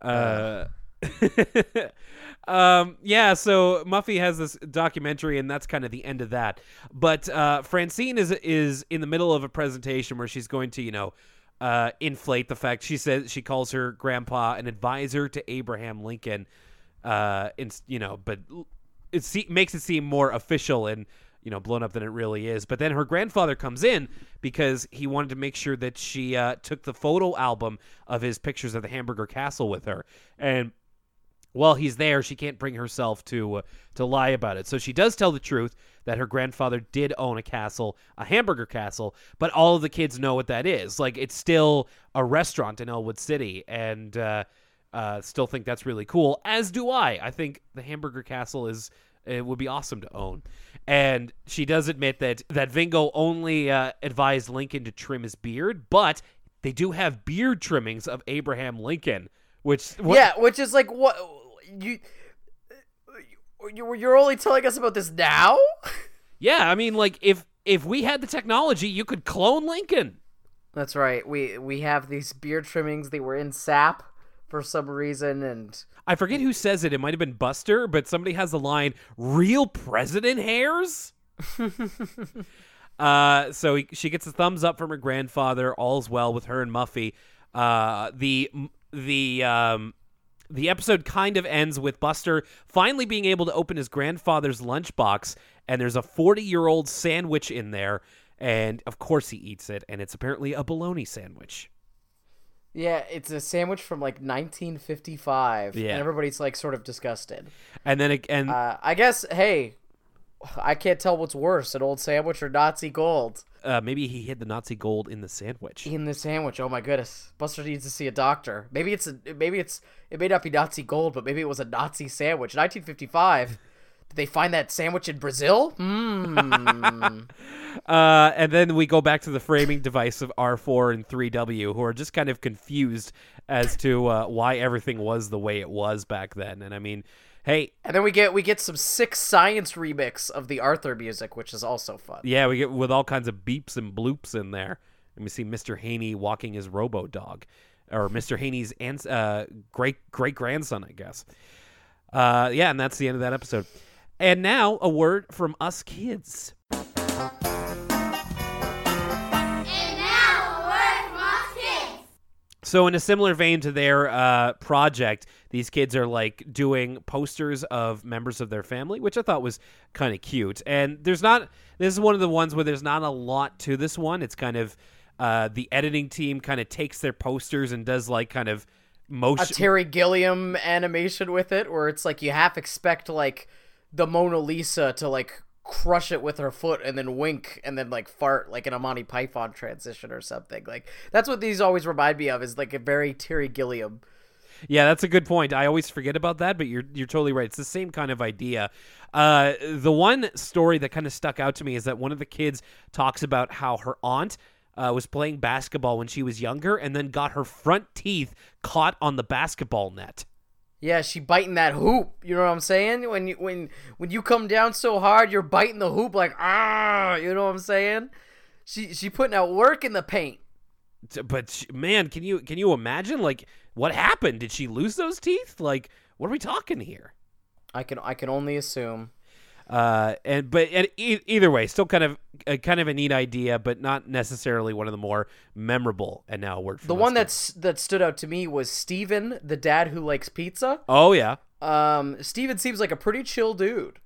Uh, *laughs* um, yeah, so Muffy has this documentary, and that's kind of the end of that. But uh, Francine is is in the middle of a presentation where she's going to, you know, uh, inflate the fact she says she calls her grandpa an advisor to Abraham Lincoln. Uh, in, you know, but it makes it seem more official and you know blown up than it really is. But then her grandfather comes in because he wanted to make sure that she uh, took the photo album of his pictures of the Hamburger Castle with her, and while he's there, she can't bring herself to uh, to lie about it. So she does tell the truth that her grandfather did own a castle, a hamburger castle, but all of the kids know what that is. Like it's still a restaurant in Elwood City, and uh, uh, still think that's really cool. As do I. I think the hamburger castle is it would be awesome to own. And she does admit that that Vingo only uh, advised Lincoln to trim his beard, but they do have beard trimmings of Abraham Lincoln, which what, Yeah, which is like what you you- you're only telling us about this now? *laughs* Yeah, I mean, like if if we had the technology, you could clone Lincoln. That's right. We we have these beard trimmings. They were in sap for some reason, and I forget who says it. It might have been Buster, but somebody has the line, "Real president hairs." *laughs* uh, so he, she gets a thumbs up from her grandfather. All's well with her and Muffy. Uh, the the um, the episode kind of ends with Buster finally being able to open his grandfather's lunchbox, and there's a 40 year old sandwich in there. And of course, he eats it, and it's apparently a bologna sandwich. Yeah, it's a sandwich from like 1955. Yeah. and everybody's like sort of disgusted. And then, and Uh, I guess. Hey, I can't tell what's worse: an old sandwich or Nazi gold uh, maybe he hid the Nazi gold in the sandwich. in the sandwich. Oh my goodness, Buster needs to see a doctor. Maybe it's a. Maybe it's. It may not be Nazi gold, but maybe it was a Nazi sandwich. 1955. Did they find that sandwich in Brazil? Hmm. *laughs* Uh, and then we go back to the framing device of R4 and 3W, who are just kind of confused as to uh, why everything was the way it was back then. And I mean, hey, And then we get we get some sick science remix of the Arthur music, which is also fun. yeah, we get with all kinds of beeps and bloops in there. And we see Mr. Haney walking his robo dog, or Mr. Haney's ans- uh, great great grandson, I guess. Uh, yeah, and that's the end of that episode. And now a word from us kids. And now, a word from us kids. So, in a similar vein to their uh, project, these kids are like doing posters of members of their family, which I thought was kind of cute. And there's not, this is one of the ones where there's not a lot to this one. It's kind of uh, the editing team kind of takes their posters and does like kind of motion. A. Terry Gilliam animation with it, where it's like you half expect like the Mona Lisa to like crush it with her foot and then wink and then like fart like an Monty Python transition or something. Like that's what these always remind me of is like a very Terry Gilliam. Yeah, that's a good point. I always forget about that, but you're you're totally right. It's the same kind of idea. Uh, the one story that kind of stuck out to me is that one of the kids talks about how her aunt uh, was playing basketball when she was younger, and then got her front teeth caught on the basketball net. Yeah, she biting that hoop. You know what I'm saying? When you when when you come down so hard, you're biting the hoop like ah. You know what I'm saying? She she putting out work in the paint. But man, can you can you imagine like what happened? Did she lose those teeth? Like, what are we talking here? I can I can only assume. Uh, and but and e- either way, still kind of uh, kind of a neat idea, but not necessarily one of the more memorable. And now a word from The one that's that stood out to me was Steven, the dad who likes pizza. oh yeah. Um, Steven seems like a pretty chill dude.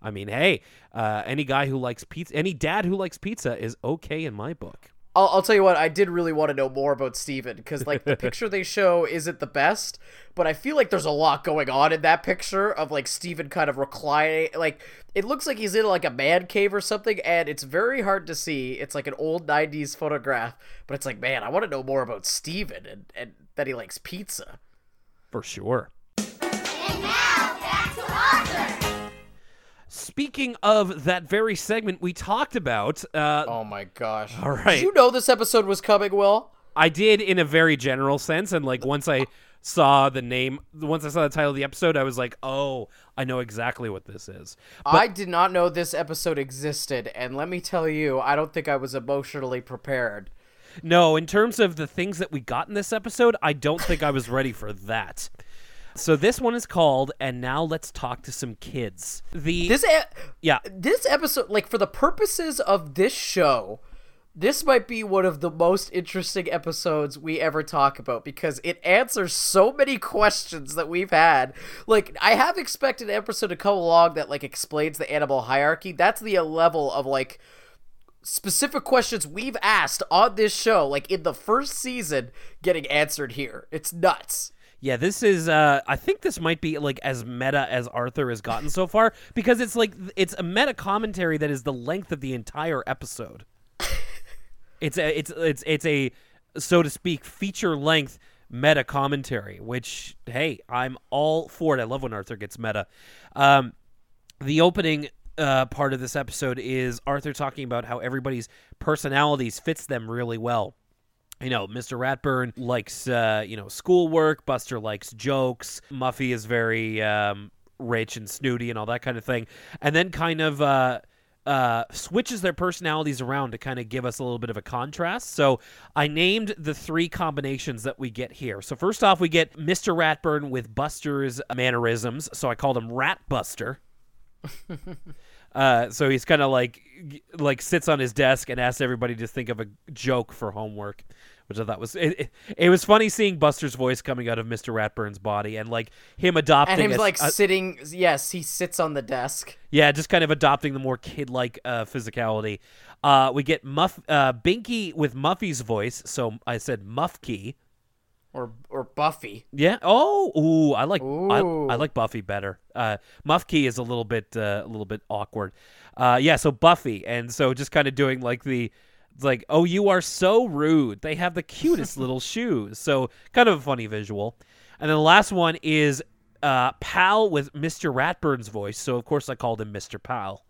I mean, hey, uh, any guy who likes pizza, any dad who likes pizza is okay in my book. I'll, I'll tell you what, I did really want to know more about Steven because, like, the *laughs* picture they show isn't the best, but I feel like there's a lot going on in that picture of, like, Steven kind of reclining. Like, it looks like he's in, like, a man cave or something, and it's very hard to see. It's like an old 90s photograph, but it's like, man, I want to know more about Steven and, and that he likes pizza. For sure. Speaking of that very segment we talked about, uh, Oh my gosh. All right. Did you know this episode was coming, Will? I did in a very general sense, and like once I saw the name, once I saw the title of the episode, I was like, oh, I know exactly what this is. I did not know this episode existed, and let me tell you, I don't think I was emotionally prepared. No, in terms of the things that we got in this episode, I don't think I was ready for that. So this one is called "And Now Let's Talk to Some Kids." The This e- yeah, this episode, like for the purposes of this show, this might be one of the most interesting episodes we ever talk about because it answers so many questions that we've had. Like, I have expected an episode to come along that like explains the animal hierarchy. That's the level of like specific questions we've asked on this show, like in the first season, getting answered here. It's nuts. Yeah, this is uh I think this might be like as meta as Arthur has gotten so far because it's like it's a meta commentary that is the length of the entire episode. it's a it's it's it's a so to speak feature length meta commentary, which hey, I'm all for it. I love when Arthur gets meta. Um the opening uh, part of this episode is Arthur talking about how everybody's personalities fits them really well you know, Mr. Ratburn likes, uh, you know, schoolwork. Buster likes jokes. Muffy is very um, rich and snooty and all that kind of thing. And then kind of uh, uh, switches their personalities around to kind of give us a little bit of a contrast. So I named the three combinations that we get here. So first off, we get Mr. Ratburn with Buster's mannerisms. So I called him Rat Buster. *laughs* Uh, so he's kind of like like sits on his desk and asks everybody to think of a joke for homework, which I thought was it, it, it was funny seeing Buster's voice coming out of Mr. Ratburn's body and like him adopting And him like a- sitting. Yes, he sits on the desk. yeah, just kind of adopting the more kid-like uh, physicality. Uh, we get Muff uh, Binky with Muffy's voice, so I said Muffkey. Or or Buffy. Yeah. Oh, ooh, I like I, Ooh. I like Buffy better. Uh, Muffkey is a little bit uh, a little bit awkward. Uh, yeah. So Buffy, and so just kind of doing like the it's like, oh, you are so rude. They have the cutest *laughs* little shoes. So kind of a funny visual. And then the last one is uh, Pal with Mr. Ratburn's voice. So of course I called him Mr. Pal.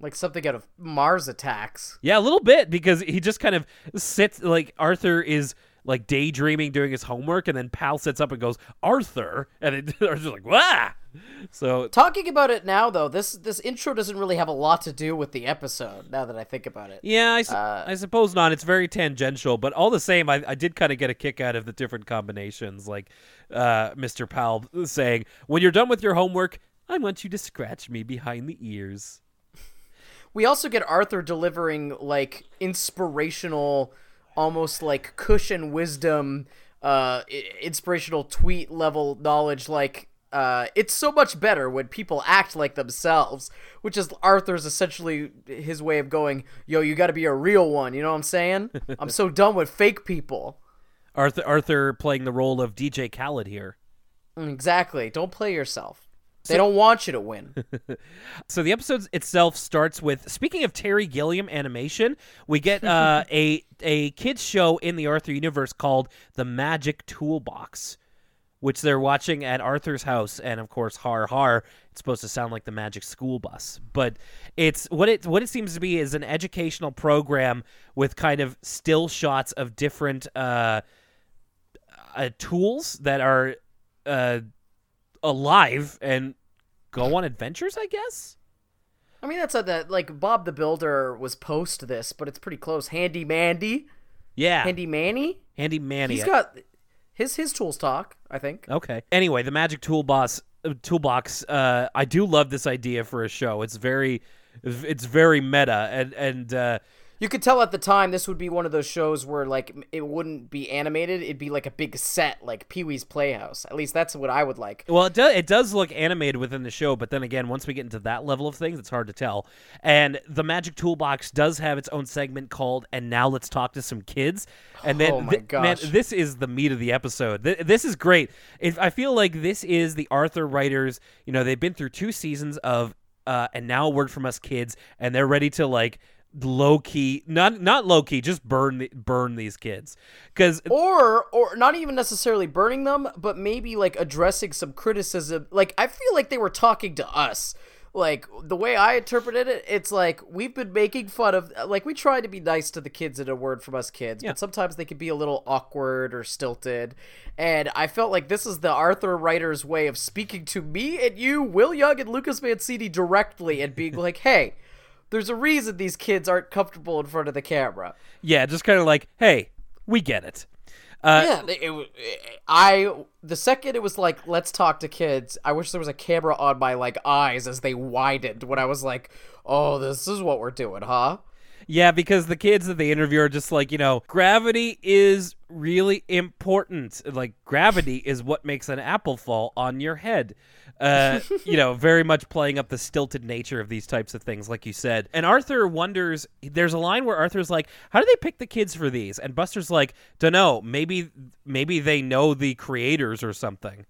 Like something out of Mars Attacks. Yeah, a little bit because he just kind of sits like Arthur is like daydreaming doing his homework, and then Pal sits up and goes Arthur, and it, *laughs* Arthur's like wah. So Talking about it now, though, this this intro doesn't really have a lot to do with the episode. Now that I think about it, yeah, I, su- Uh, I suppose not. It's very tangential, but all the same, I, I did kind of get a kick out of the different combinations, like uh, Mr. Pal saying, "When you're done with your homework, I want you to scratch me behind the ears." we also get Arthur delivering like inspirational, almost like cushion wisdom, uh, inspirational tweet level knowledge. Like, uh, it's so much better when people act like themselves, which is Arthur's essentially his way of going, "Yo, you got to be a real one." You know what I'm saying? *laughs* I'm so done with fake people. Arthur Arthur playing the role of DJ Khaled here. Mm, Exactly. Don't play yourself. They don't want you to win. *laughs* So the episode itself starts with speaking of Terry Gilliam animation, we get uh, *laughs* a a kids show in the Arthur universe called The Magic Toolbox, which they're watching at Arthur's house, and of course, har har, it's supposed to sound like the Magic School Bus, but it's what it what it seems to be is an educational program with kind of still shots of different uh, uh, tools that are uh, alive and go on adventures, I guess. I mean, that's that like Bob the Builder was post this, but it's pretty close. Handy Mandy, Yeah, Handy Manny. Handy Manny. He's got his his tools talk. I think. okay. Anyway, the Magic Toolbox. Uh, toolbox. Uh, I do love this idea for a show. It's very, it's very meta, and and uh, You could tell at the time this would be one of those shows where like it wouldn't be animated; it'd be like a big set, like Pee Wee's Playhouse. At least that's what I would like. Well, it does. It does look animated within the show, but then again, once we get into that level of things, it's hard to tell. And the Magic Toolbox does have its own segment called "And Now Let's Talk to Some Kids." And then, Oh my thi- man, this is the meat of the episode. Th- This is great. If I feel like this is the Arthur writers. You know, they've been through two seasons of, uh, and now a word from us kids, and they're ready to like low key, not not low key, just burn the, burn these kids. Because or or not even necessarily burning them but maybe like addressing some criticism. Like i feel like they were talking to us. Like the way i interpreted it it's like we've been making fun of like we try to be nice to the kids in a word from us kids Yeah. but sometimes they can be a little awkward or stilted. And i felt like this is the arthur writer's way of speaking to me and you will young and lucas mancini directly and being *laughs* like hey there's a reason these kids aren't comfortable in front of the camera yeah, just kind of like, hey, we get it. Uh, yeah, it, it- I the second it was like let's talk to kids. I wish there was a camera on my like eyes as they widened when I was like, "Oh, this is what we're doing, huh?" Yeah, because the kids that they interview are just like, you know, gravity is really important. Like, gravity is what makes an apple fall on your head. Uh, *laughs* you know, very much playing up the stilted nature of these types of things, like you said. And Arthur wonders. There's a line where Arthur's like, "How do they pick the kids for these?" And Buster's like, "Dunno. Maybe, maybe they know the creators or something."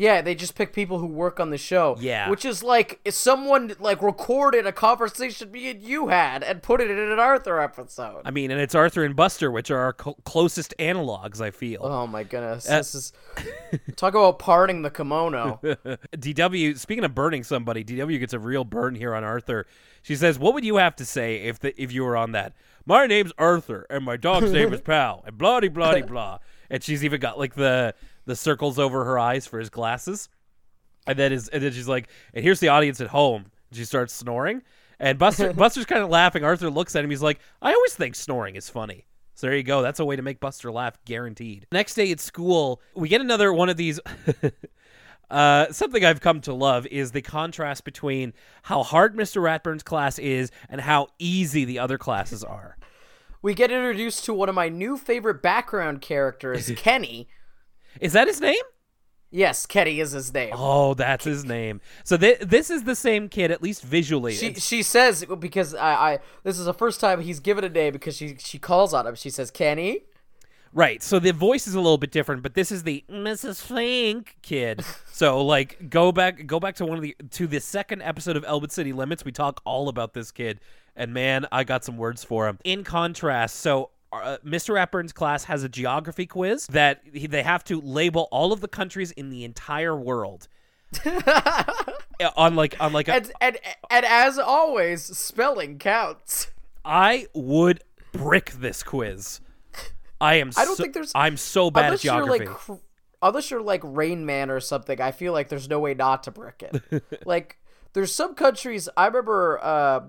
Yeah, they just pick people who work on the show. Yeah. which is like if someone like recorded a conversation me and you had and put it in an Arthur episode. I mean, and it's Arthur and Buster, which are our cl- closest analogs. I feel. Oh my goodness, Uh, this is talk about parting the kimono. *laughs* DW, speaking of burning somebody, DW gets a real burn here on Arthur. She says, "What would you have to say if the, if you were on that? My name's Arthur, and my dog's name is *laughs* Pal, and blah de blah de blah." And she's even got like the the circles over her eyes for his glasses. And then is and then she's like, "And here's the audience at home." She starts snoring, and Buster *laughs* Buster's kind of laughing. Arthur looks at him. He's like, "I always think snoring is funny." So there you go. That's a way to make Buster laugh, guaranteed. Next day at school, we get another one of these. *laughs* Uh, something I've come to love is the contrast between how hard Mr. Ratburn's class is and how easy the other classes are. we get introduced to one of my new favorite background characters, *laughs* Kenny. Is that his name? Yes, Kenny is his name. Oh, that's his name. So th- this is the same kid, at least visually. She It's- she says because I, I this is the first time he's given a name because she she calls on him. She says Kenny. right. So the voice is a little bit different, but this is the Mrs. Fink kid. so like, go back, go back to one of the to the second episode of Elwood City Limits. We talk all about this kid, and man, I got some words for him. In contrast, so. Uh, Mr. Ratburn's class has a geography quiz that he, they have to label all of the countries in the entire world. *laughs* On like on like a, And and and as always, spelling counts. I would brick this quiz. I am. *laughs* I don't so, think there's- I'm so bad at geography. you're like cr- unless you're like Rain Man or something, I feel like there's no way not to brick it. *laughs* like there's some countries I remember uh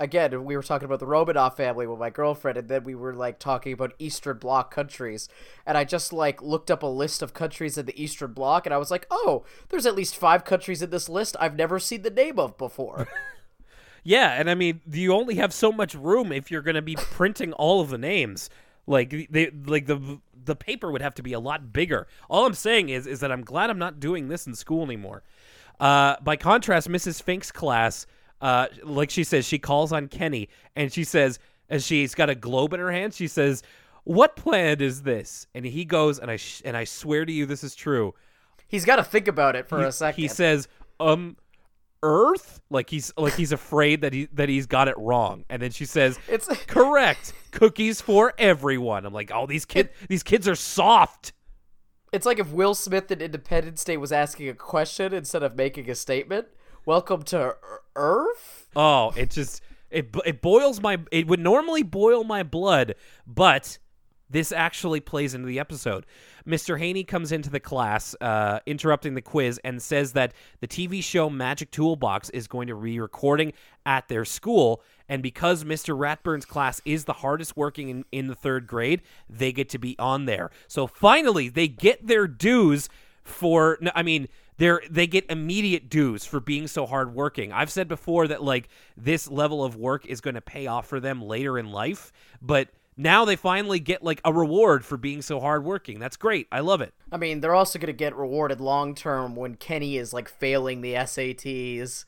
again, we were talking about the Romanov family with my girlfriend, and then we were like talking about Eastern Bloc countries, and I just like looked up a list of countries in the Eastern Bloc, and I was like, oh, there's at least five countries in this list I've never seen the name of before. *laughs* yeah, and I mean, you only have so much room if you're going to be printing all of the names. Like they, like the the paper would have to be a lot bigger. All I'm saying is, is that I'm glad I'm not doing this in school anymore. Uh, by contrast, Mrs. Fink's class, uh, like she says, she calls on Kenny, and she says, as she's got a globe in her hand, she says, "What planet is this?" And he goes, and I sh- and I swear to you, this is true. He's got to think about it for he, a second. He says, "Um, Earth." Like he's like he's afraid that he that he's got it wrong, and then she says, *laughs* It's- *laughs* correct. Cookies for everyone." I'm like, "Oh, these kid these kids are soft." It's like if Will Smith in Independence Day was asking a question instead of making a statement. Welcome to Earth. Oh, it just it it boils my it would normally boil my blood, but this actually plays into the episode. Mr. Haney comes into the class, uh, interrupting the quiz, and says that the TV show Magic Toolbox is going to be recording at their school. And because Mr. Ratburn's class is the hardest working in, in the third grade, they get to be on there. So finally, they get their dues for. I mean, they're they get immediate dues for being so hardworking. I've said before that like this level of work is going to pay off for them later in life, but now they finally get like a reward for being so hardworking. That's great. I love it. I mean, they're also going to get rewarded long term when Kenny is like failing the SATs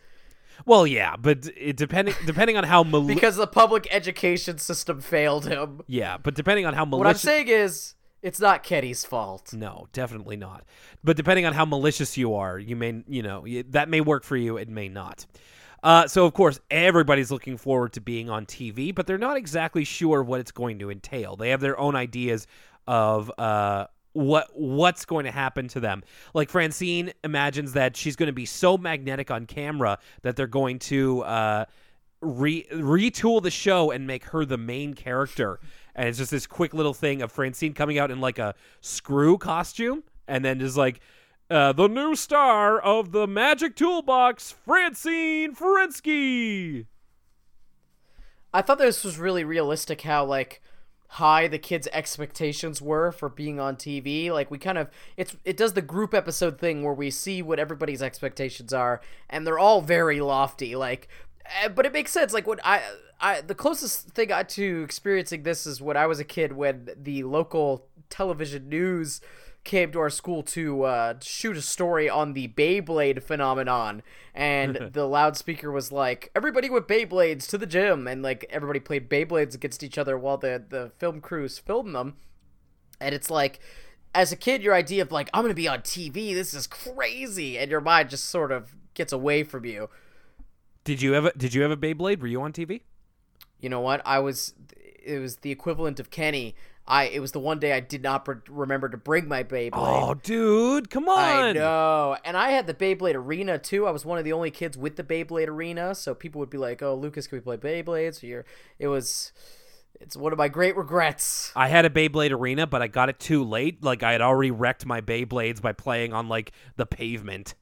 Well, yeah, but it, depending depending on how *laughs* mali- because the public education system failed him. yeah, but depending on how What I'm saying is, it's not Kenny's fault. No, definitely not. But depending on how malicious you are, you may, you know, that may work for you. It may not. Uh, so of course, everybody's looking forward to being on TV, but they're not exactly sure what it's going to entail. They have their own ideas of uh, what what's going to happen to them. Like Francine imagines that she's going to be so magnetic on camera that they're going to uh, re- retool the show and make her the main character. And it's just this quick little thing of Francine coming out in like a screw costume, and then just like uh, the new star of the Magic Toolbox, Francine Ferensky. I thought this was really realistic how like high the kids' expectations were for being on TV. Like we kind of it's it does the group episode thing where we see what everybody's expectations are and they're all very lofty. Like but it makes sense. Like when I I the closest thing I to experiencing this is when I was a kid when the local television news came to our school to uh, shoot a story on the Beyblade phenomenon, and *laughs* the loudspeaker was like, "Everybody with Beyblades to the gym," and like everybody played Beyblades against each other while the the film crews filmed them, and it's like. As a kid, your idea of like I'm gonna be on TV, this is crazy, and your mind just sort of gets away from you. Did you ever did you have a Beyblade? Were you on TV? You know what? I was, it was the equivalent of Kenny. I it was the one day I did not br- remember to bring my Beyblade. Oh, dude, come on! I know. And I had the Beyblade Arena too. I was one of the only kids with the Beyblade Arena, so people would be like, "Oh, Lucas, can we play Beyblades?" Or you're, it was it's one of my great regrets. I had a Beyblade Arena, but I got it too late. Like I had already wrecked my Beyblades by playing on like the pavement.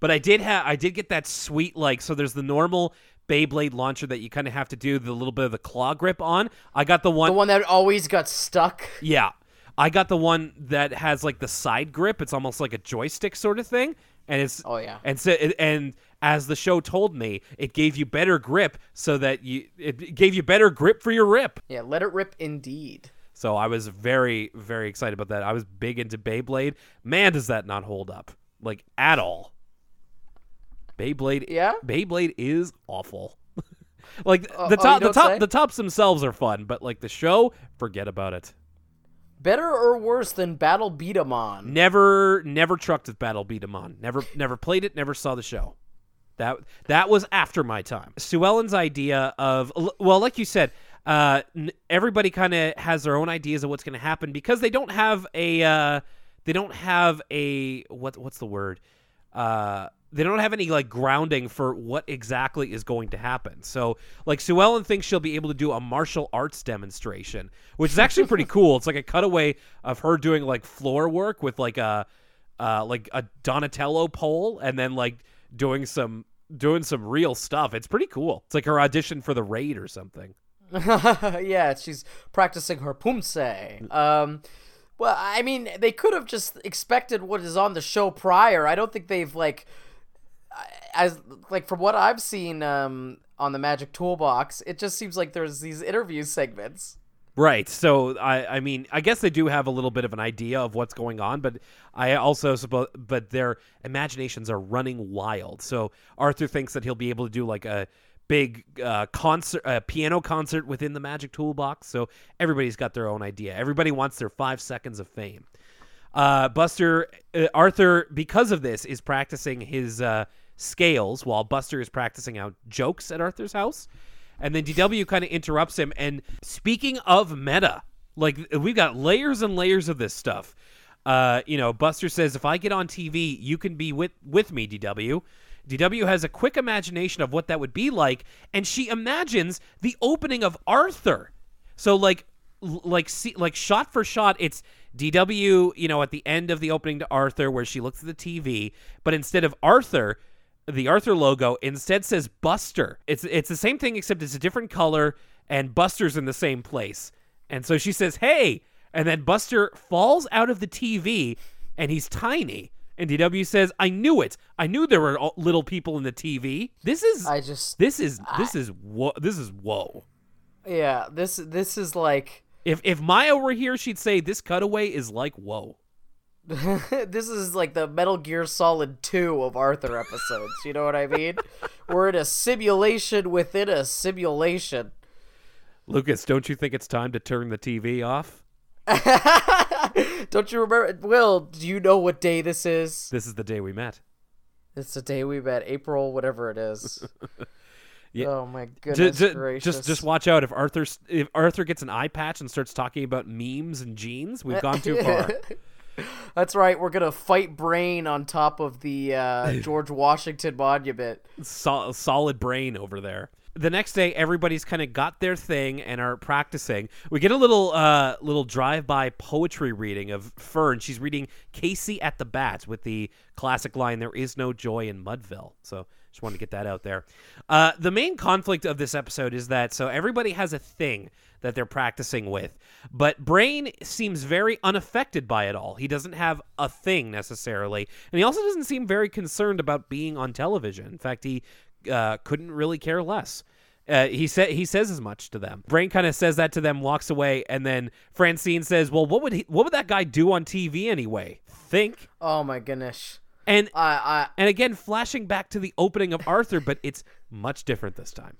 But I did have I did get that sweet like so there's the normal Beyblade launcher that you kind of have to do the little bit of the claw grip on. I got the one, The one that always got stuck. yeah. I got the one that has like the side grip. It's almost like a joystick sort of thing, and it's Oh, yeah. And so and as the show told me, it gave you better grip so that you it gave you better grip for your rip. Yeah, let it rip indeed. So I was very, very excited about that. I was big into Beyblade. Man, does that not hold up. Like at all. Beyblade Yeah? Beyblade is awful. *laughs* like Uh, the oh, top you the top say? the tops themselves are fun, but like the show, forget about it. Better or worse than Battle B-Daman? Never never trucked with Battle B-Daman. Never never played it, never saw the show. That that was after my time. Sue Ellen's idea of well, like you said, uh, n- everybody kind of has their own ideas of what's going to happen because they don't have a uh, they don't have a what what's the word uh, they don't have any like grounding for what exactly is going to happen. So like Sue Ellen thinks she'll be able to do a martial arts demonstration, which is actually pretty *laughs* cool. It's like a cutaway of her doing like floor work with like a uh, like a Donatello pole and then like doing some doing some real stuff. It's pretty cool. It's like her audition for the raid or something. *laughs* yeah, she's practicing her pumse. Um, well, I mean, they could have just expected what is on the show prior. I don't think they've like, as like from what I've seen um, on the Magic Toolbox, it just seems like there's these interview segments. Right. So I I mean I guess they do have a little bit of an idea of what's going on, but I also suppose but their imaginations are running wild. So Arthur thinks that he'll be able to do like a big uh, concert, a piano concert within the Magic Toolbox. So everybody's got their own idea. Everybody wants their five seconds of fame. Uh, Buster uh, Arthur because of this is practicing his uh, scales while Buster is practicing out jokes at Arthur's house. And then DW kind of interrupts him. And speaking of meta, like we've got layers and layers of this stuff. Uh, you know, Buster says, "If I get on TV, you can be with with me." DW. DW has a quick imagination of what that would be like, and she imagines the opening of Arthur. So like, like, see, like shot for shot, it's DW. You know, at the end of the opening to Arthur, where she looks at the TV, but instead of Arthur, the Arthur logo instead says Buster. It's it's the same thing except it's a different color and Buster's in the same place. And so she says, "Hey," and then Buster falls out of the TV and he's tiny And DW says, "I knew it. I knew there were all- little people in the TV. This is I just this is this is whoa. This is whoa. yeah, this this is like If if Maya were here, she'd say this cutaway is like whoa. *laughs* this is like the Metal Gear Solid 2 of Arthur episodes. You know what I mean? *laughs* We're in a simulation within a simulation. Lucas, don't you think it's time to turn the TV off? *laughs* *laughs* Don't you remember? Will, do you know what day this is? This is the day we met. It's the day we met, April, whatever it is. *laughs* Yeah. Oh my goodness ju- gracious! just just watch out if Arthur if Arthur gets an eye patch and starts talking about memes and genes, we've gone too far. *laughs* That's right. We're gonna fight Brain on top of the uh, George Washington Monument. Sol- solid brain over there. The next day, everybody's kind of got their thing and are practicing. We get a little uh, little drive by poetry reading of Fern. She's reading Casey at the Bat with the classic line, "There is no joy in Mudville." So just wanted to get that out there. Uh, the main conflict of this episode is that so everybody has a thing that they're practicing with, but Brain seems very unaffected by it all. He doesn't have a thing necessarily, and he also doesn't seem very concerned about being on television. In fact, he uh, couldn't really care less. Uh, he said he says as much to them. Brain kind of says that to them, walks away, and then Francine says, "Well, what would he? What would that guy do on TV anyway? Think." Oh my goodness! And I I and again, flashing back to the opening of Arthur, but it's much different this time.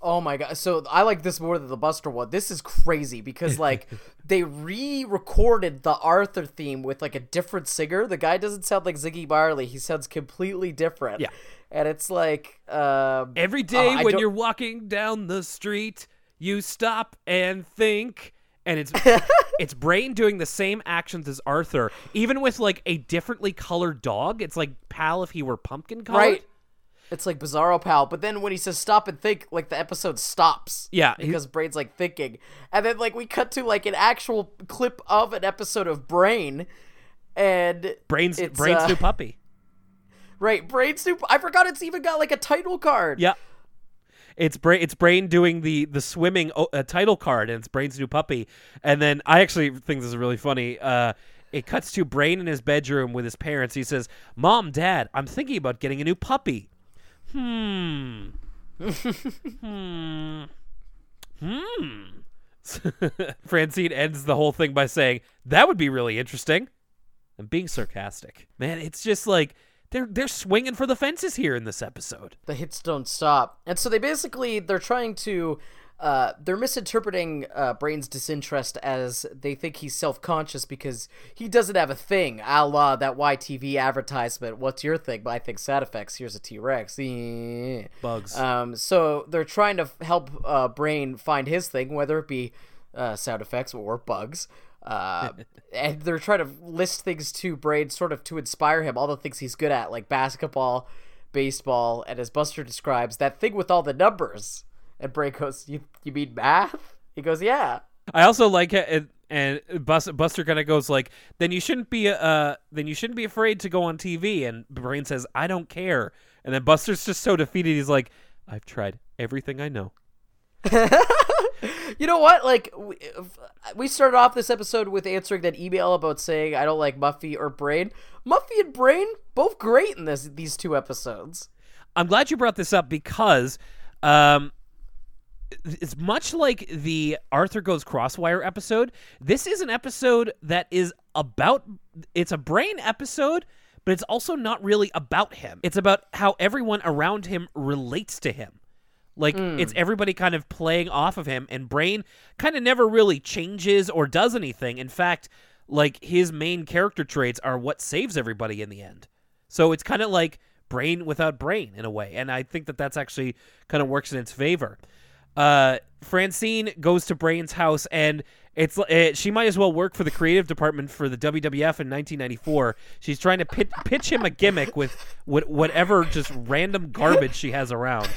Oh my god! So I like this more than the Buster one. This is crazy because *laughs* like they re-recorded the Arthur theme with like a different singer. The guy doesn't sound like Ziggy Marley. He sounds completely different. Yeah. And it's like um, Every day I when you're walking down the street, you stop and think. And it's *laughs* it's Brain doing the same actions as Arthur, even with like a differently colored dog. It's like Pal if he were pumpkin colored. right. It's like Bizarro Pal, but then when he says stop and think, like the episode stops. Yeah, he- because Brain's like thinking, and then like we cut to like an actual clip of an episode of Brain, and Brain's it's, Brain's uh, new puppy. Right Brain Soup. I forgot it's even got like a title card. Yeah. It's brain. It's brain doing the the swimming uh, title card, and it's brain's new puppy. And then I actually think this is really funny. Uh, it cuts to Brain in his bedroom with his parents. He says, "Mom, Dad, I'm thinking about getting a new puppy." Hmm. hmm. Hmm. *laughs* Francine ends the whole thing by saying, "That would be really interesting," and being sarcastic. Man, it's just like they're they're swinging for the fences here in this episode. the hits don't stop and so they basically they're trying to uh, they're misinterpreting uh, Brain's disinterest as they think he's self-conscious because he doesn't have a thing, a la that YTV advertisement. What's your thing? But I think sad effects. Here's a T-Rex. Eh. Bugs. Um, so they're trying to f- help uh, Brain find his thing, whether it be uh, sound effects or bugs. Uh, and they're trying to list things to Brain, sort of to inspire him, all the things he's good at, like basketball, baseball, and as Buster describes, that thing with all the numbers. And Brain goes, "You you mean math?" He goes, "Yeah." I also like it, and, and Buster kind of goes like, "Then you shouldn't be uh, then you shouldn't be afraid to go on TV." And Brain says, "I don't care." And then Buster's just so defeated. He's like, "I've tried everything I know." *laughs* You know what? Like we, started off this episode with answering that email about saying I don't like Muffy or Brain. Muffy and Brain both great in this these two episodes. I'm glad you brought this up because um, it's much like the Arthur Goes Crosswire episode. This is an episode that is about it's a brain episode, but it's also not really about him. It's about how everyone around him relates to him. Like hmm. it's everybody kind of playing off of him and Brain kind of never really changes or does anything. In fact, like his main character traits are what saves everybody in the end. So it's kind of like brain without brain in a way, and I think that that's actually kind of works in its favor. Uh, Francine goes to Brain's house, and it's uh, she might as well work for the creative department for the WWF in 1994. She's trying to pit, pitch him a gimmick with what, whatever just random garbage she has around.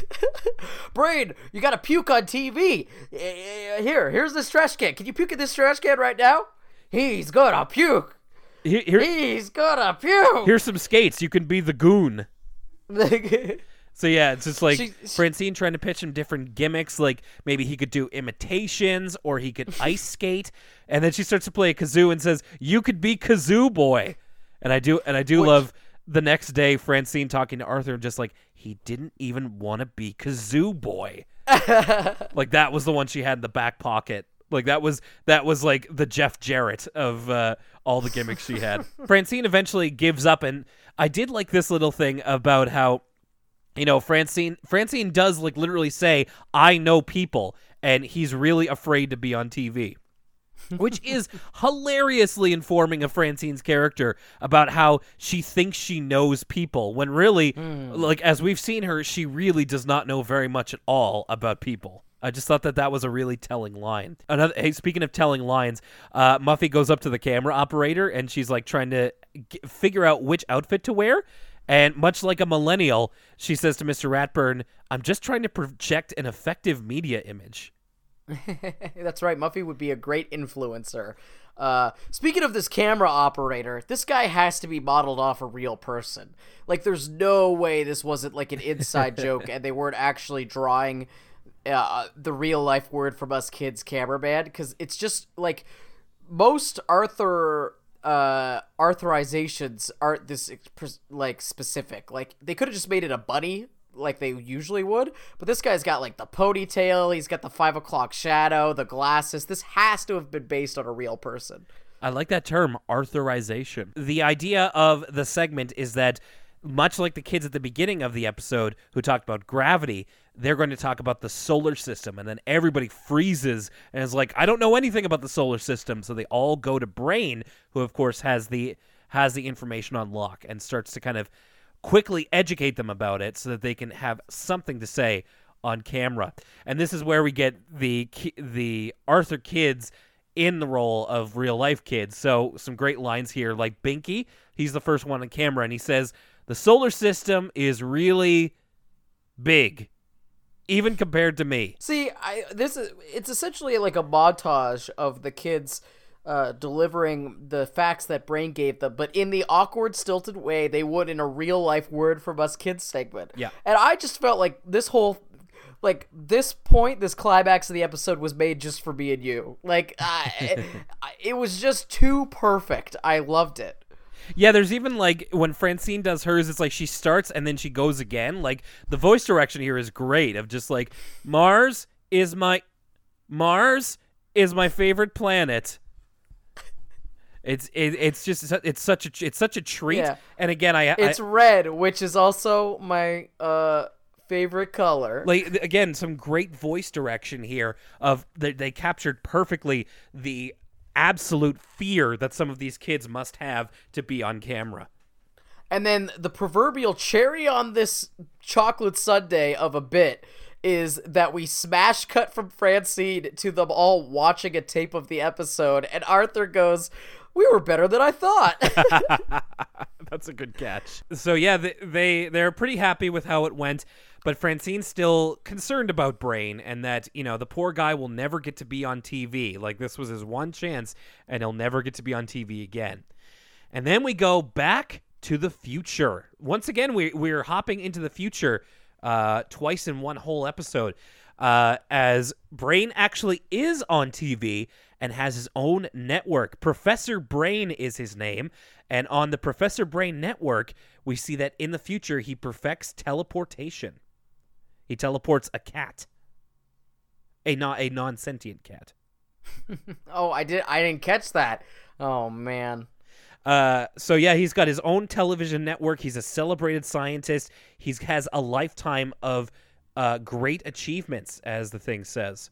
*laughs* Brain, you got to puke on TV. Eh, Here, here's this trash can. Can you puke in this trash can right now? He's gonna puke. Here- He's gonna puke. here's some skates. You can be the goon. *laughs* So yeah, it's just like She- she- Francine trying to pitch him different gimmicks, like maybe he could do imitations or he could *laughs* ice skate, and then she starts to play a kazoo and says, "You could be Kazoo Boy," And I do and I do Which- love the next day Francine talking to Arthur and just like he didn't even want to be Kazoo boy. *laughs* like that was the one she had in the back pocket. Like that was that was like the Jeff Jarrett of uh, all the gimmicks she had. *laughs* Francine eventually gives up, and I did like this little thing about how you know Francine Francine does like literally say I know people, and he's really afraid to be on TV. *laughs* Which is hilariously informing of Francine's character about how she thinks she knows people when really, like, as we've seen her, she really does not know very much at all about people. I just thought that that was a really telling line. Another, hey, speaking of telling lines, uh, Muffy goes up to the camera operator and she's like trying to g- figure out which outfit to wear. And much like a millennial, she says to Mr. Ratburn, I'm just trying to project an effective media image. *laughs* That's right. Muffy would be a great influencer. Uh, speaking of this camera operator, this guy has to be modeled off a real person. Like, there's no way this wasn't like an inside *laughs* joke and they weren't actually drawing uh, the real life word from us kids cameraman because it's just like most Arthur uh arthurizations aren't this like specific. Like they could have just made it a bunny like they usually would but this guy's got like the ponytail he's got the five o'clock shadow the glasses. This has to have been based on a real person. I like that term, Arthurization. The idea of the segment is that, much like the kids at the beginning of the episode who talked about gravity, they're going to talk about the solar system, and then everybody freezes and is like, "I don't know anything about the solar system." So they all go to Brain, who of course has the has the information on lock, and starts to kind of quickly educate them about it, so that they can have something to say on camera. And this is where we get the the Arthur kids in the role of real life kids. So some great lines here, like Binky. He's the first one on camera, and he says the solar system is really big, even compared to me. see i this is it's essentially like a montage of the kids uh, delivering the facts that brain gave them but in the awkward stilted way they would in a real life word from us kids segment Yeah. and i just felt like this whole like this point this climax of the episode was made just for me and you like I, *laughs* I- it was just too perfect i loved it Yeah, there's even like when Francine does hers, it's like she starts and then she goes again. Like the voice direction here is great. Of just like Mars is my Mars is my favorite planet. It's it, it's just it's such a it's such a treat. Yeah. And again, I, I it's red which is also my uh favorite color like again some great voice direction here of they, they captured perfectly the absolute fear that some of these kids must have to be on camera. And then the proverbial cherry on this chocolate sundae of a bit is that we smash cut from Francine to them all watching a tape of the episode, and Arthur goes, "We were better than I thought." *laughs* *laughs* That's a good catch. So yeah, they, they they're pretty happy with how it went, but Francine's still concerned about Brain and that you know the poor guy will never get to be on TV. Like this was his one chance, and he'll never get to be on TV again. And then we go back to the future. Once again, we we're hopping into the future uh, twice in one whole episode. Uh, as Brain actually is on TV and has his own network. Professor Brain is his name. And on the Professor Brain network, we see that in the future he perfects teleportation. He teleports a cat. A not a non-sentient cat. *laughs* oh, I did. I didn't catch that. Oh man. Uh, so yeah, he's got his own television network. He's a celebrated scientist. He has a lifetime of uh, great achievements, as the thing says.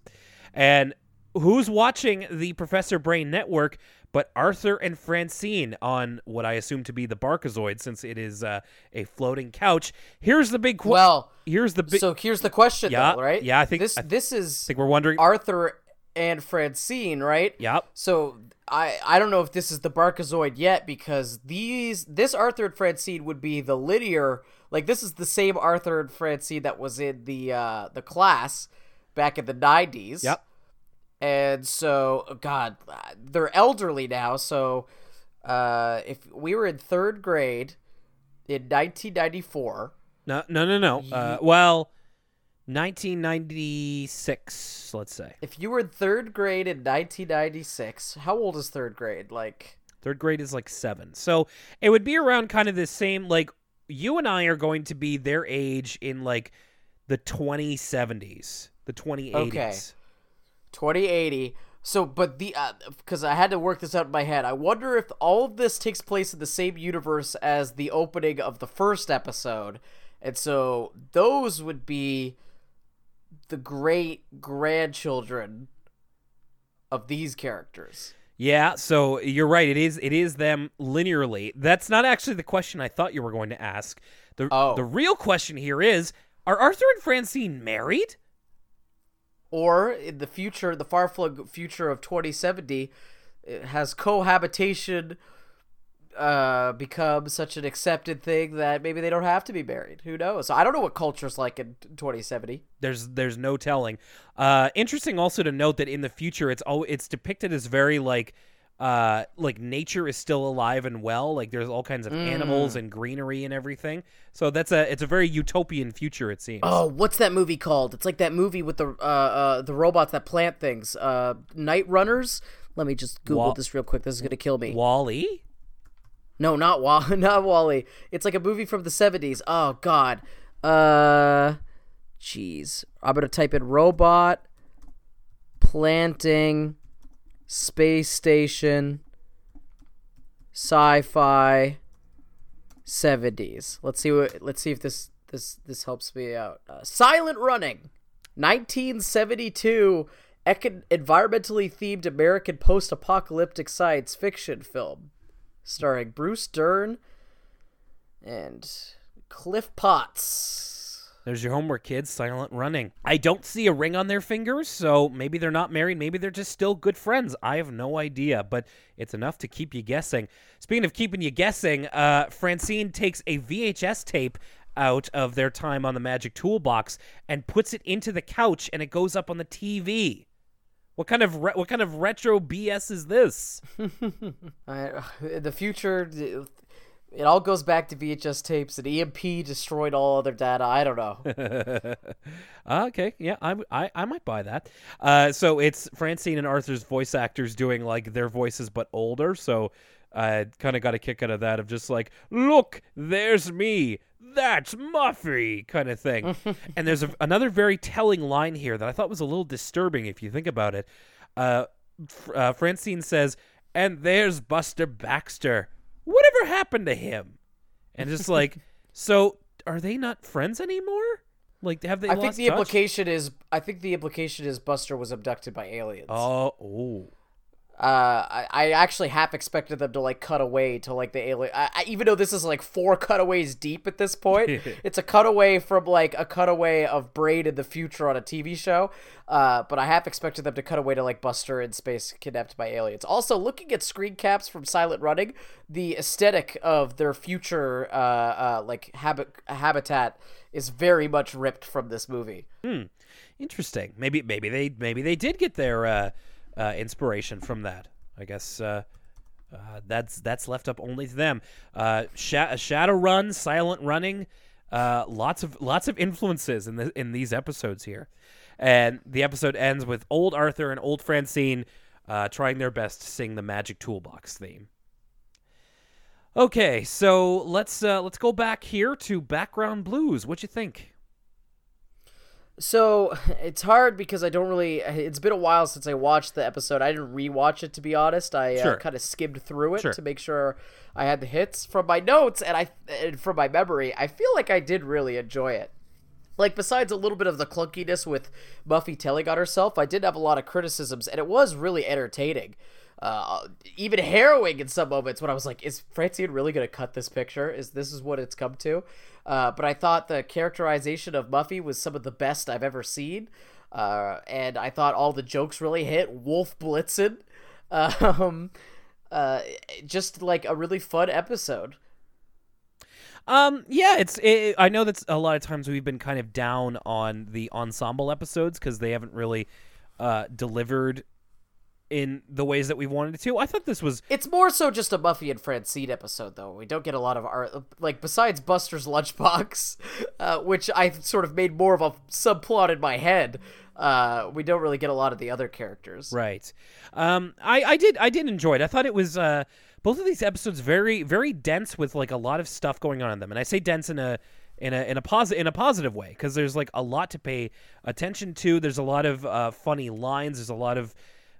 And who's watching the Professor Brain network but Arthur and Francine on what I assume to be the Barkazoid, since it is uh, a floating couch. Here's the big. Qu- Well, here's the big. so here's the question, Yeah, though, right? yeah, I think- this I this is think we're wondering. Arthur and Francine, right? Yep. So I I don't know if this is the Barkazoid yet because these this Arthur and Francine would be the linear like this is the same Arthur and Francine that was in the uh the class back in the 90s. Yep. And so god, they're elderly now, so uh if we were in 3rd grade in 1994, No, no, no, no. Uh, well, 1996, let's say. if you were in 3rd grade in 1996, how old is 3rd grade? Like Third grade is like seven. So it would be around kind of the same. Like you and I are going to be their age in like the 2070s, the 2080s. Okay. 2080. So, but the uh, because I had to work this out in my head. I wonder if all of this takes place in the same universe as the opening of the first episode, and so those would be the great grandchildren of these characters. Yeah, so you're right. It is it is them linearly. That's not actually the question I thought you were going to ask. The Oh. the real question here is are Arthur and Francine married? Or in the future, the far flung future of 2070, it has cohabitation uh, become such an accepted thing that maybe they don't have to be married? Who knows? I don't know what culture's like in 2070. There's there's no telling. Uh, interesting also to note that in the future it's all it's depicted as very like uh like nature is still alive and well like there's all kinds of animals and greenery and everything so that's a it's a very utopian future it seems Oh, what's that movie called? It's like that movie with the uh, uh the robots that plant things. Uh, Night Runners. Let me just Google this real quick. This is gonna kill me. WALL-E No, not Wall, *laughs* not WALL-E. It's like a movie from the seventies. Oh God. Uh, jeez. I'm gonna type in robot planting space station sci-fi seventies. Let's see what. Let's see if this this this helps me out. Uh, Silent Running, 1972. Econ- environmentally themed American post-apocalyptic science fiction film starring Bruce Dern and Cliff Potts. There's your homework, kids. Silent running. I don't see a ring on their fingers, so maybe they're not married. Maybe they're just still good friends. I have no idea, but it's enough to keep you guessing. Speaking of keeping you guessing, uh, Francine takes a VHS tape out of their time on the Magic Toolbox and puts it into the couch, and it goes up on the TV. What kind of re- what kind of retro BS is this? *laughs* I, the future, it all goes back to VHS tapes, and EMP destroyed all other data. I don't know. *laughs* okay, yeah, I, I, I might buy that. Uh, so it's Francine and Arthur's voice actors doing like their voices but older. So I kind of got a kick out of that of just like, look, there's me. That's Muffy kind of thing. *laughs* and there's a, another very telling line here that I thought was a little disturbing if you think about it. Uh, uh, Francine says, and there's Buster Baxter. Whatever happened to him? And just like, *laughs* so are they not friends anymore? Like, have they I lost think the touch? implication is I think the implication is Buster was abducted by aliens. Oh, oh. Uh, I, I actually half expected them to like cut away to like the alien. I, I, even though this is like four cutaways deep at this point, *laughs* it's a cutaway from like a cutaway of Brain in the future on a TV show. Uh, but I half expected them to cut away to like Buster in space kidnapped by aliens. Also, looking at screen caps from Silent Running, the aesthetic of their future uh, uh like habit habitat is very much ripped from this movie. Hmm. Interesting. Maybe, maybe they, maybe they did get their uh, uh, inspiration from that. I guess uh, uh, that's that's left up only to them. Uh, Sha- Shadow Run, Silent Running, uh, lots of lots of influences in the, in these episodes here, and the episode ends with old Arthur and old Francine uh, trying their best to sing the Magic Toolbox theme. Okay, so let's uh, let's go back here to background blues. What you think? So *laughs* it's hard because I don't really. It's been a while since I watched the episode. I didn't rewatch it to be honest. I Sure. uh, kind of skimmed through it Sure. to make sure I had the hits from my notes and I and from my memory. I feel like I did really enjoy it. Like besides a little bit of the clunkiness with Muffy telling on herself, I did have a lot of criticisms, and it was really entertaining. Uh, even harrowing in some moments when I was like, "Is Francine really going to cut this picture? Is this is what it's come to?" Uh, but I thought the characterization of Muffy was some of the best I've ever seen, uh, and I thought all the jokes really hit. Wolf Blitzen, *laughs* um, uh, just like a really fun episode. Um, yeah, it's. It, I know that's a lot of times we've been kind of down on the ensemble episodes because they haven't really uh, delivered in the ways that we wanted it to. I thought this was. It's more so just a Muffy and Francine episode, though. We don't get a lot of art, like besides Buster's lunchbox, *laughs* uh, which I sort of made more of a subplot in my head. Uh, we don't really get a lot of the other characters. Right. Um, I, I did I did enjoy it. I thought it was uh, both of these episodes very very dense with like a lot of stuff going on in them, and I say dense in a in a in a positive in a positive way because there's like a lot to pay attention to. There's a lot of uh, funny lines. There's a lot of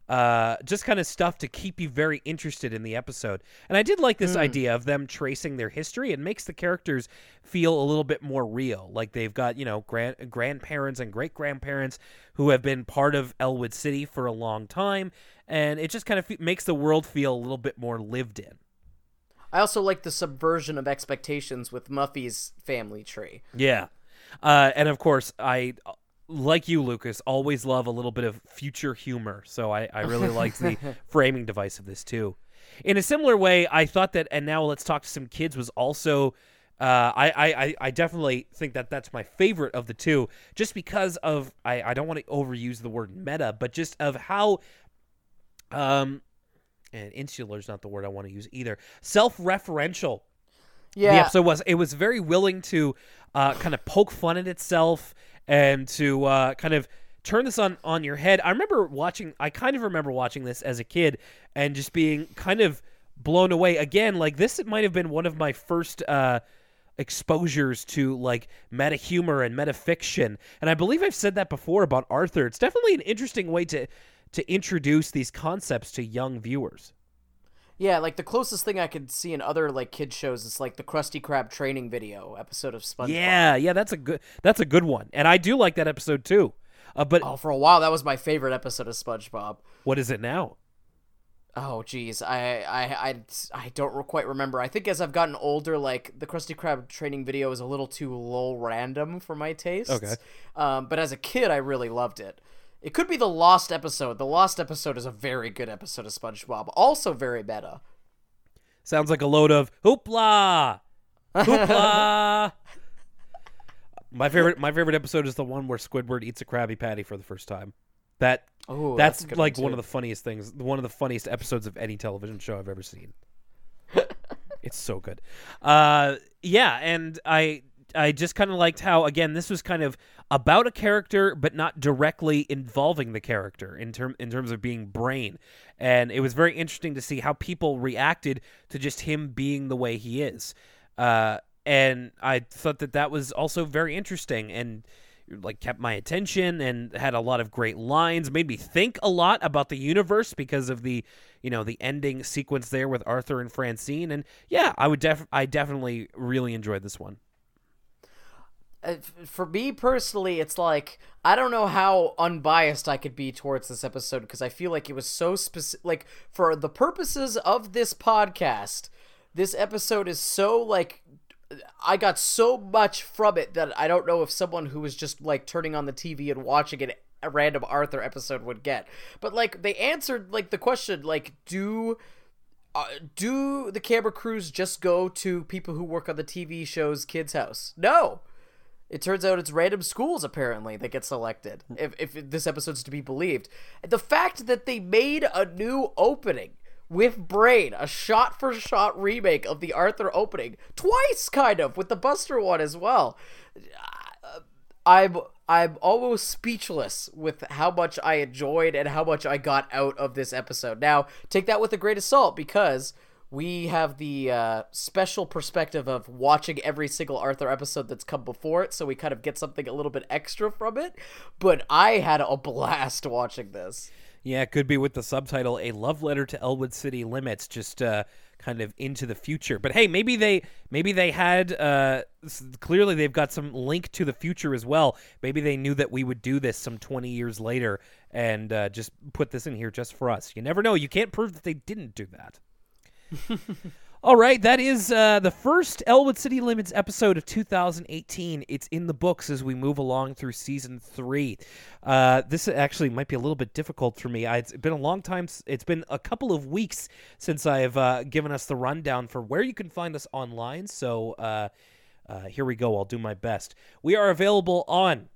uh, just kind of stuff to keep you very interested in the episode. And I did like this idea of them tracing their history. It makes the characters feel a little bit more real. Like they've got, you know, grand grandparents and great grandparents who have been part of Elwood City for a long time. And it just kind of makes the world feel a little bit more lived in. I also like the subversion of expectations with Muffy's family tree. Yeah. Uh, and of course, I, like you, Lucas, always love a little bit of future humor. So I, I really liked the *laughs* framing device of this too. In a similar way, I thought that, and now let's talk to some kids was also. Uh, I, I, I definitely think that that's my favorite of the two, just because of I, I don't want to overuse the word meta, but just of how um and insular is not the word I want to use either. Self-referential Yeah. the episode was. It was very willing to uh, kind of poke fun at itself and to uh, kind of turn this on on your head. I remember watching. I kind of remember watching this as a kid and just being kind of blown away. Again, like this, might have been one of my first. Uh, exposures to like meta humor and meta fiction and i believe i've said that before about arthur it's definitely an interesting way to to introduce these concepts to young viewers Yeah, like the closest thing I could see in other like kid shows is like the Krusty Krab training video episode of SpongeBob. yeah yeah that's a good that's a good one and i do like that episode too uh, but Oh, for a while that was my favorite episode of SpongeBob. what is it now Oh, geez, I I I, I don't re- quite remember. I think as I've gotten older, like the Krusty Krab training video is a little too low random for my taste. Okay. Um, but as a kid, I really loved it. It could be the Lost episode. The Lost episode is a very good episode of SpongeBob. Also very meta. Sounds like a load of hoopla, hoopla. *laughs* my favorite, my favorite episode is the one where Squidward eats a Krabby Patty for the first time. That Oh, that's, that's like one, one of the funniest things, one of the funniest episodes of any television show I've ever seen. *laughs* it's so good. Uh, yeah, and I I just kind of liked how again this was kind of about a character but not directly involving the character in term in terms of being brain. And it was very interesting to see how people reacted to just him being the way he is. Uh, and I thought that that was also very interesting and like kept my attention and had a lot of great lines made me think a lot about the universe because of the you know the ending sequence there with Arthur and Francine and yeah I would def I definitely really enjoyed this one for me personally, it's like I don't know how unbiased I could be towards this episode because I feel like it was so specific. Like for the purposes of this podcast, this episode is so like I got so much from it that I don't know if someone who was just like turning on the TV and watching it a random Arthur episode would get. But like they answered like the question like do uh, do the camera crews just go to people who work on the TV show's kids house? No. It turns out it's random schools apparently that get selected. If if this episode's to be believed, the fact that they made a new opening with Brain, a shot-for-shot remake of the Arthur opening, twice kind of with the Buster one as well. Uh, I'm I'm almost speechless with how much I enjoyed and how much I got out of this episode. Now, take that with a grain of salt because we have the uh, special perspective of watching every single Arthur episode that's come before it, so we kind of get something a little bit extra from it. But I had a blast watching this. yeah it could be with the subtitle a love letter to Elwood City Limits just uh kind of into the future. But hey maybe they maybe they had uh clearly they've got some link to the future as well. Maybe they knew that we would do this some 20 years later and uh, just put this in here just for us. You never know. You can't prove that they didn't do that All right, that is uh, the first Elwood City Limits episode of 2018. It's in the books as we move along through season three. Uh, this actually might be a little bit difficult for me. I, it's been a long time. It's been a couple of weeks since I've uh, given us the rundown for where you can find us online. So uh, uh, here we go. I'll do my best. We are available on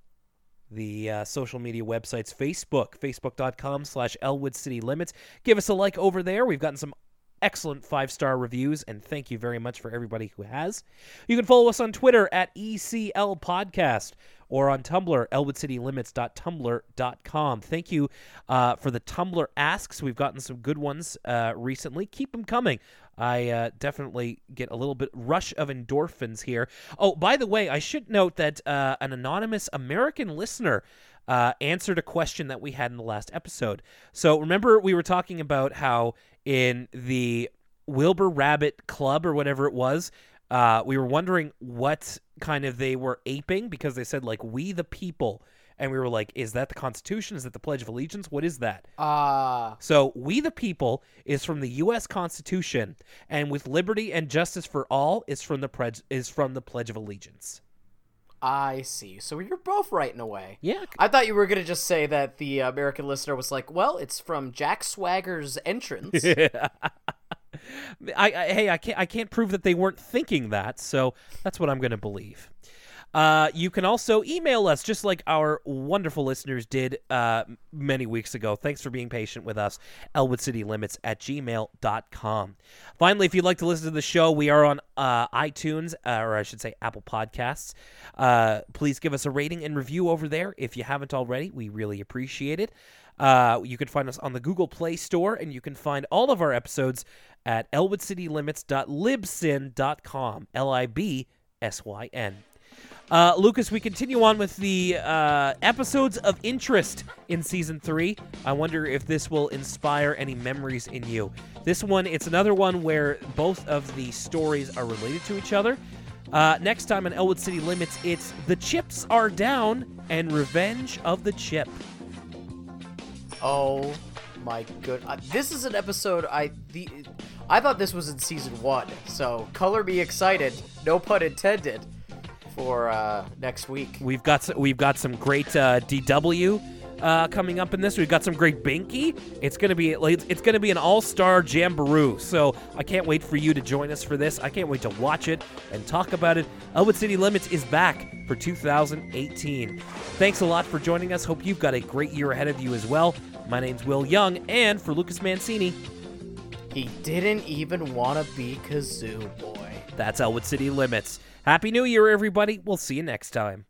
the uh, social media websites facebook facebook.com slash elwood city limits give us a like over there we've gotten some excellent five star reviews and thank you very much for everybody who has you can follow us on twitter at ecl podcast or on Tumblr, elwoodcitylimits.tumblr.com. Thank you uh, for the Tumblr asks. We've gotten some good ones uh, recently. Keep them coming. I uh, definitely get a little bit rush of endorphins here. Oh, by the way, I should note that uh, an anonymous American listener uh, answered a question that we had in the last episode. So remember, we were talking about how in the Wilbur Rabbit Club or whatever it was, uh, we were wondering what kind of they were aping because they said like "We the People," and we were like, "Is that the Constitution? Is that the Pledge of Allegiance? What is that?" Ah, So, We the People is from the U.S. Constitution, and with liberty and justice for all is from the pledge is from the Pledge of Allegiance. I see. So you're both right in a way. Yeah, I thought you were gonna just say that the American listener was like, "Well, it's from Jack Swagger's entrance." *laughs* I, I hey, I can't I can't prove that they weren't thinking that, so that's what I'm going to believe. Uh, you can also email us, just like our wonderful listeners did uh, many weeks ago. Thanks for being patient with us. ElwoodCityLimits at gmail.com. Finally, if you'd like to listen to the show, we are on uh, iTunes, uh, or I should say Apple Podcasts. Uh, please give us a rating and review over there if you haven't already. We really appreciate it. Uh, you can find us on the Google Play Store, and you can find all of our episodes at elwoodcitylimits.libsyn.com. L I B S Y N. Uh, Lucas, we continue on with the uh, episodes of interest in season three. I wonder if this will inspire any memories in you. This one, it's another one where both of the stories are related to each other. Uh, next time on Elwood City Limits, it's The Chips Are Down and Revenge of the Chip. oh my good! Uh, this is an episode I the I thought this was in season one. So color me excited. No pun intended. For uh, next week. We've got some, we've got some great uh, DW uh, coming up in this. We've got some great Binky. It's gonna be like, it's gonna be an all star jamboree. So I can't wait for you to join us for this. I can't wait to watch it and talk about it. Elwood City Limits is back for 2018. Thanks a lot for joining us. Hope you've got a great year ahead of you as well. My name's Will Young, and for Lucas Mancini, He didn't even want to be Kazoo Boy. that's Elwood City Limits. Happy New Year, everybody. We'll see you next time.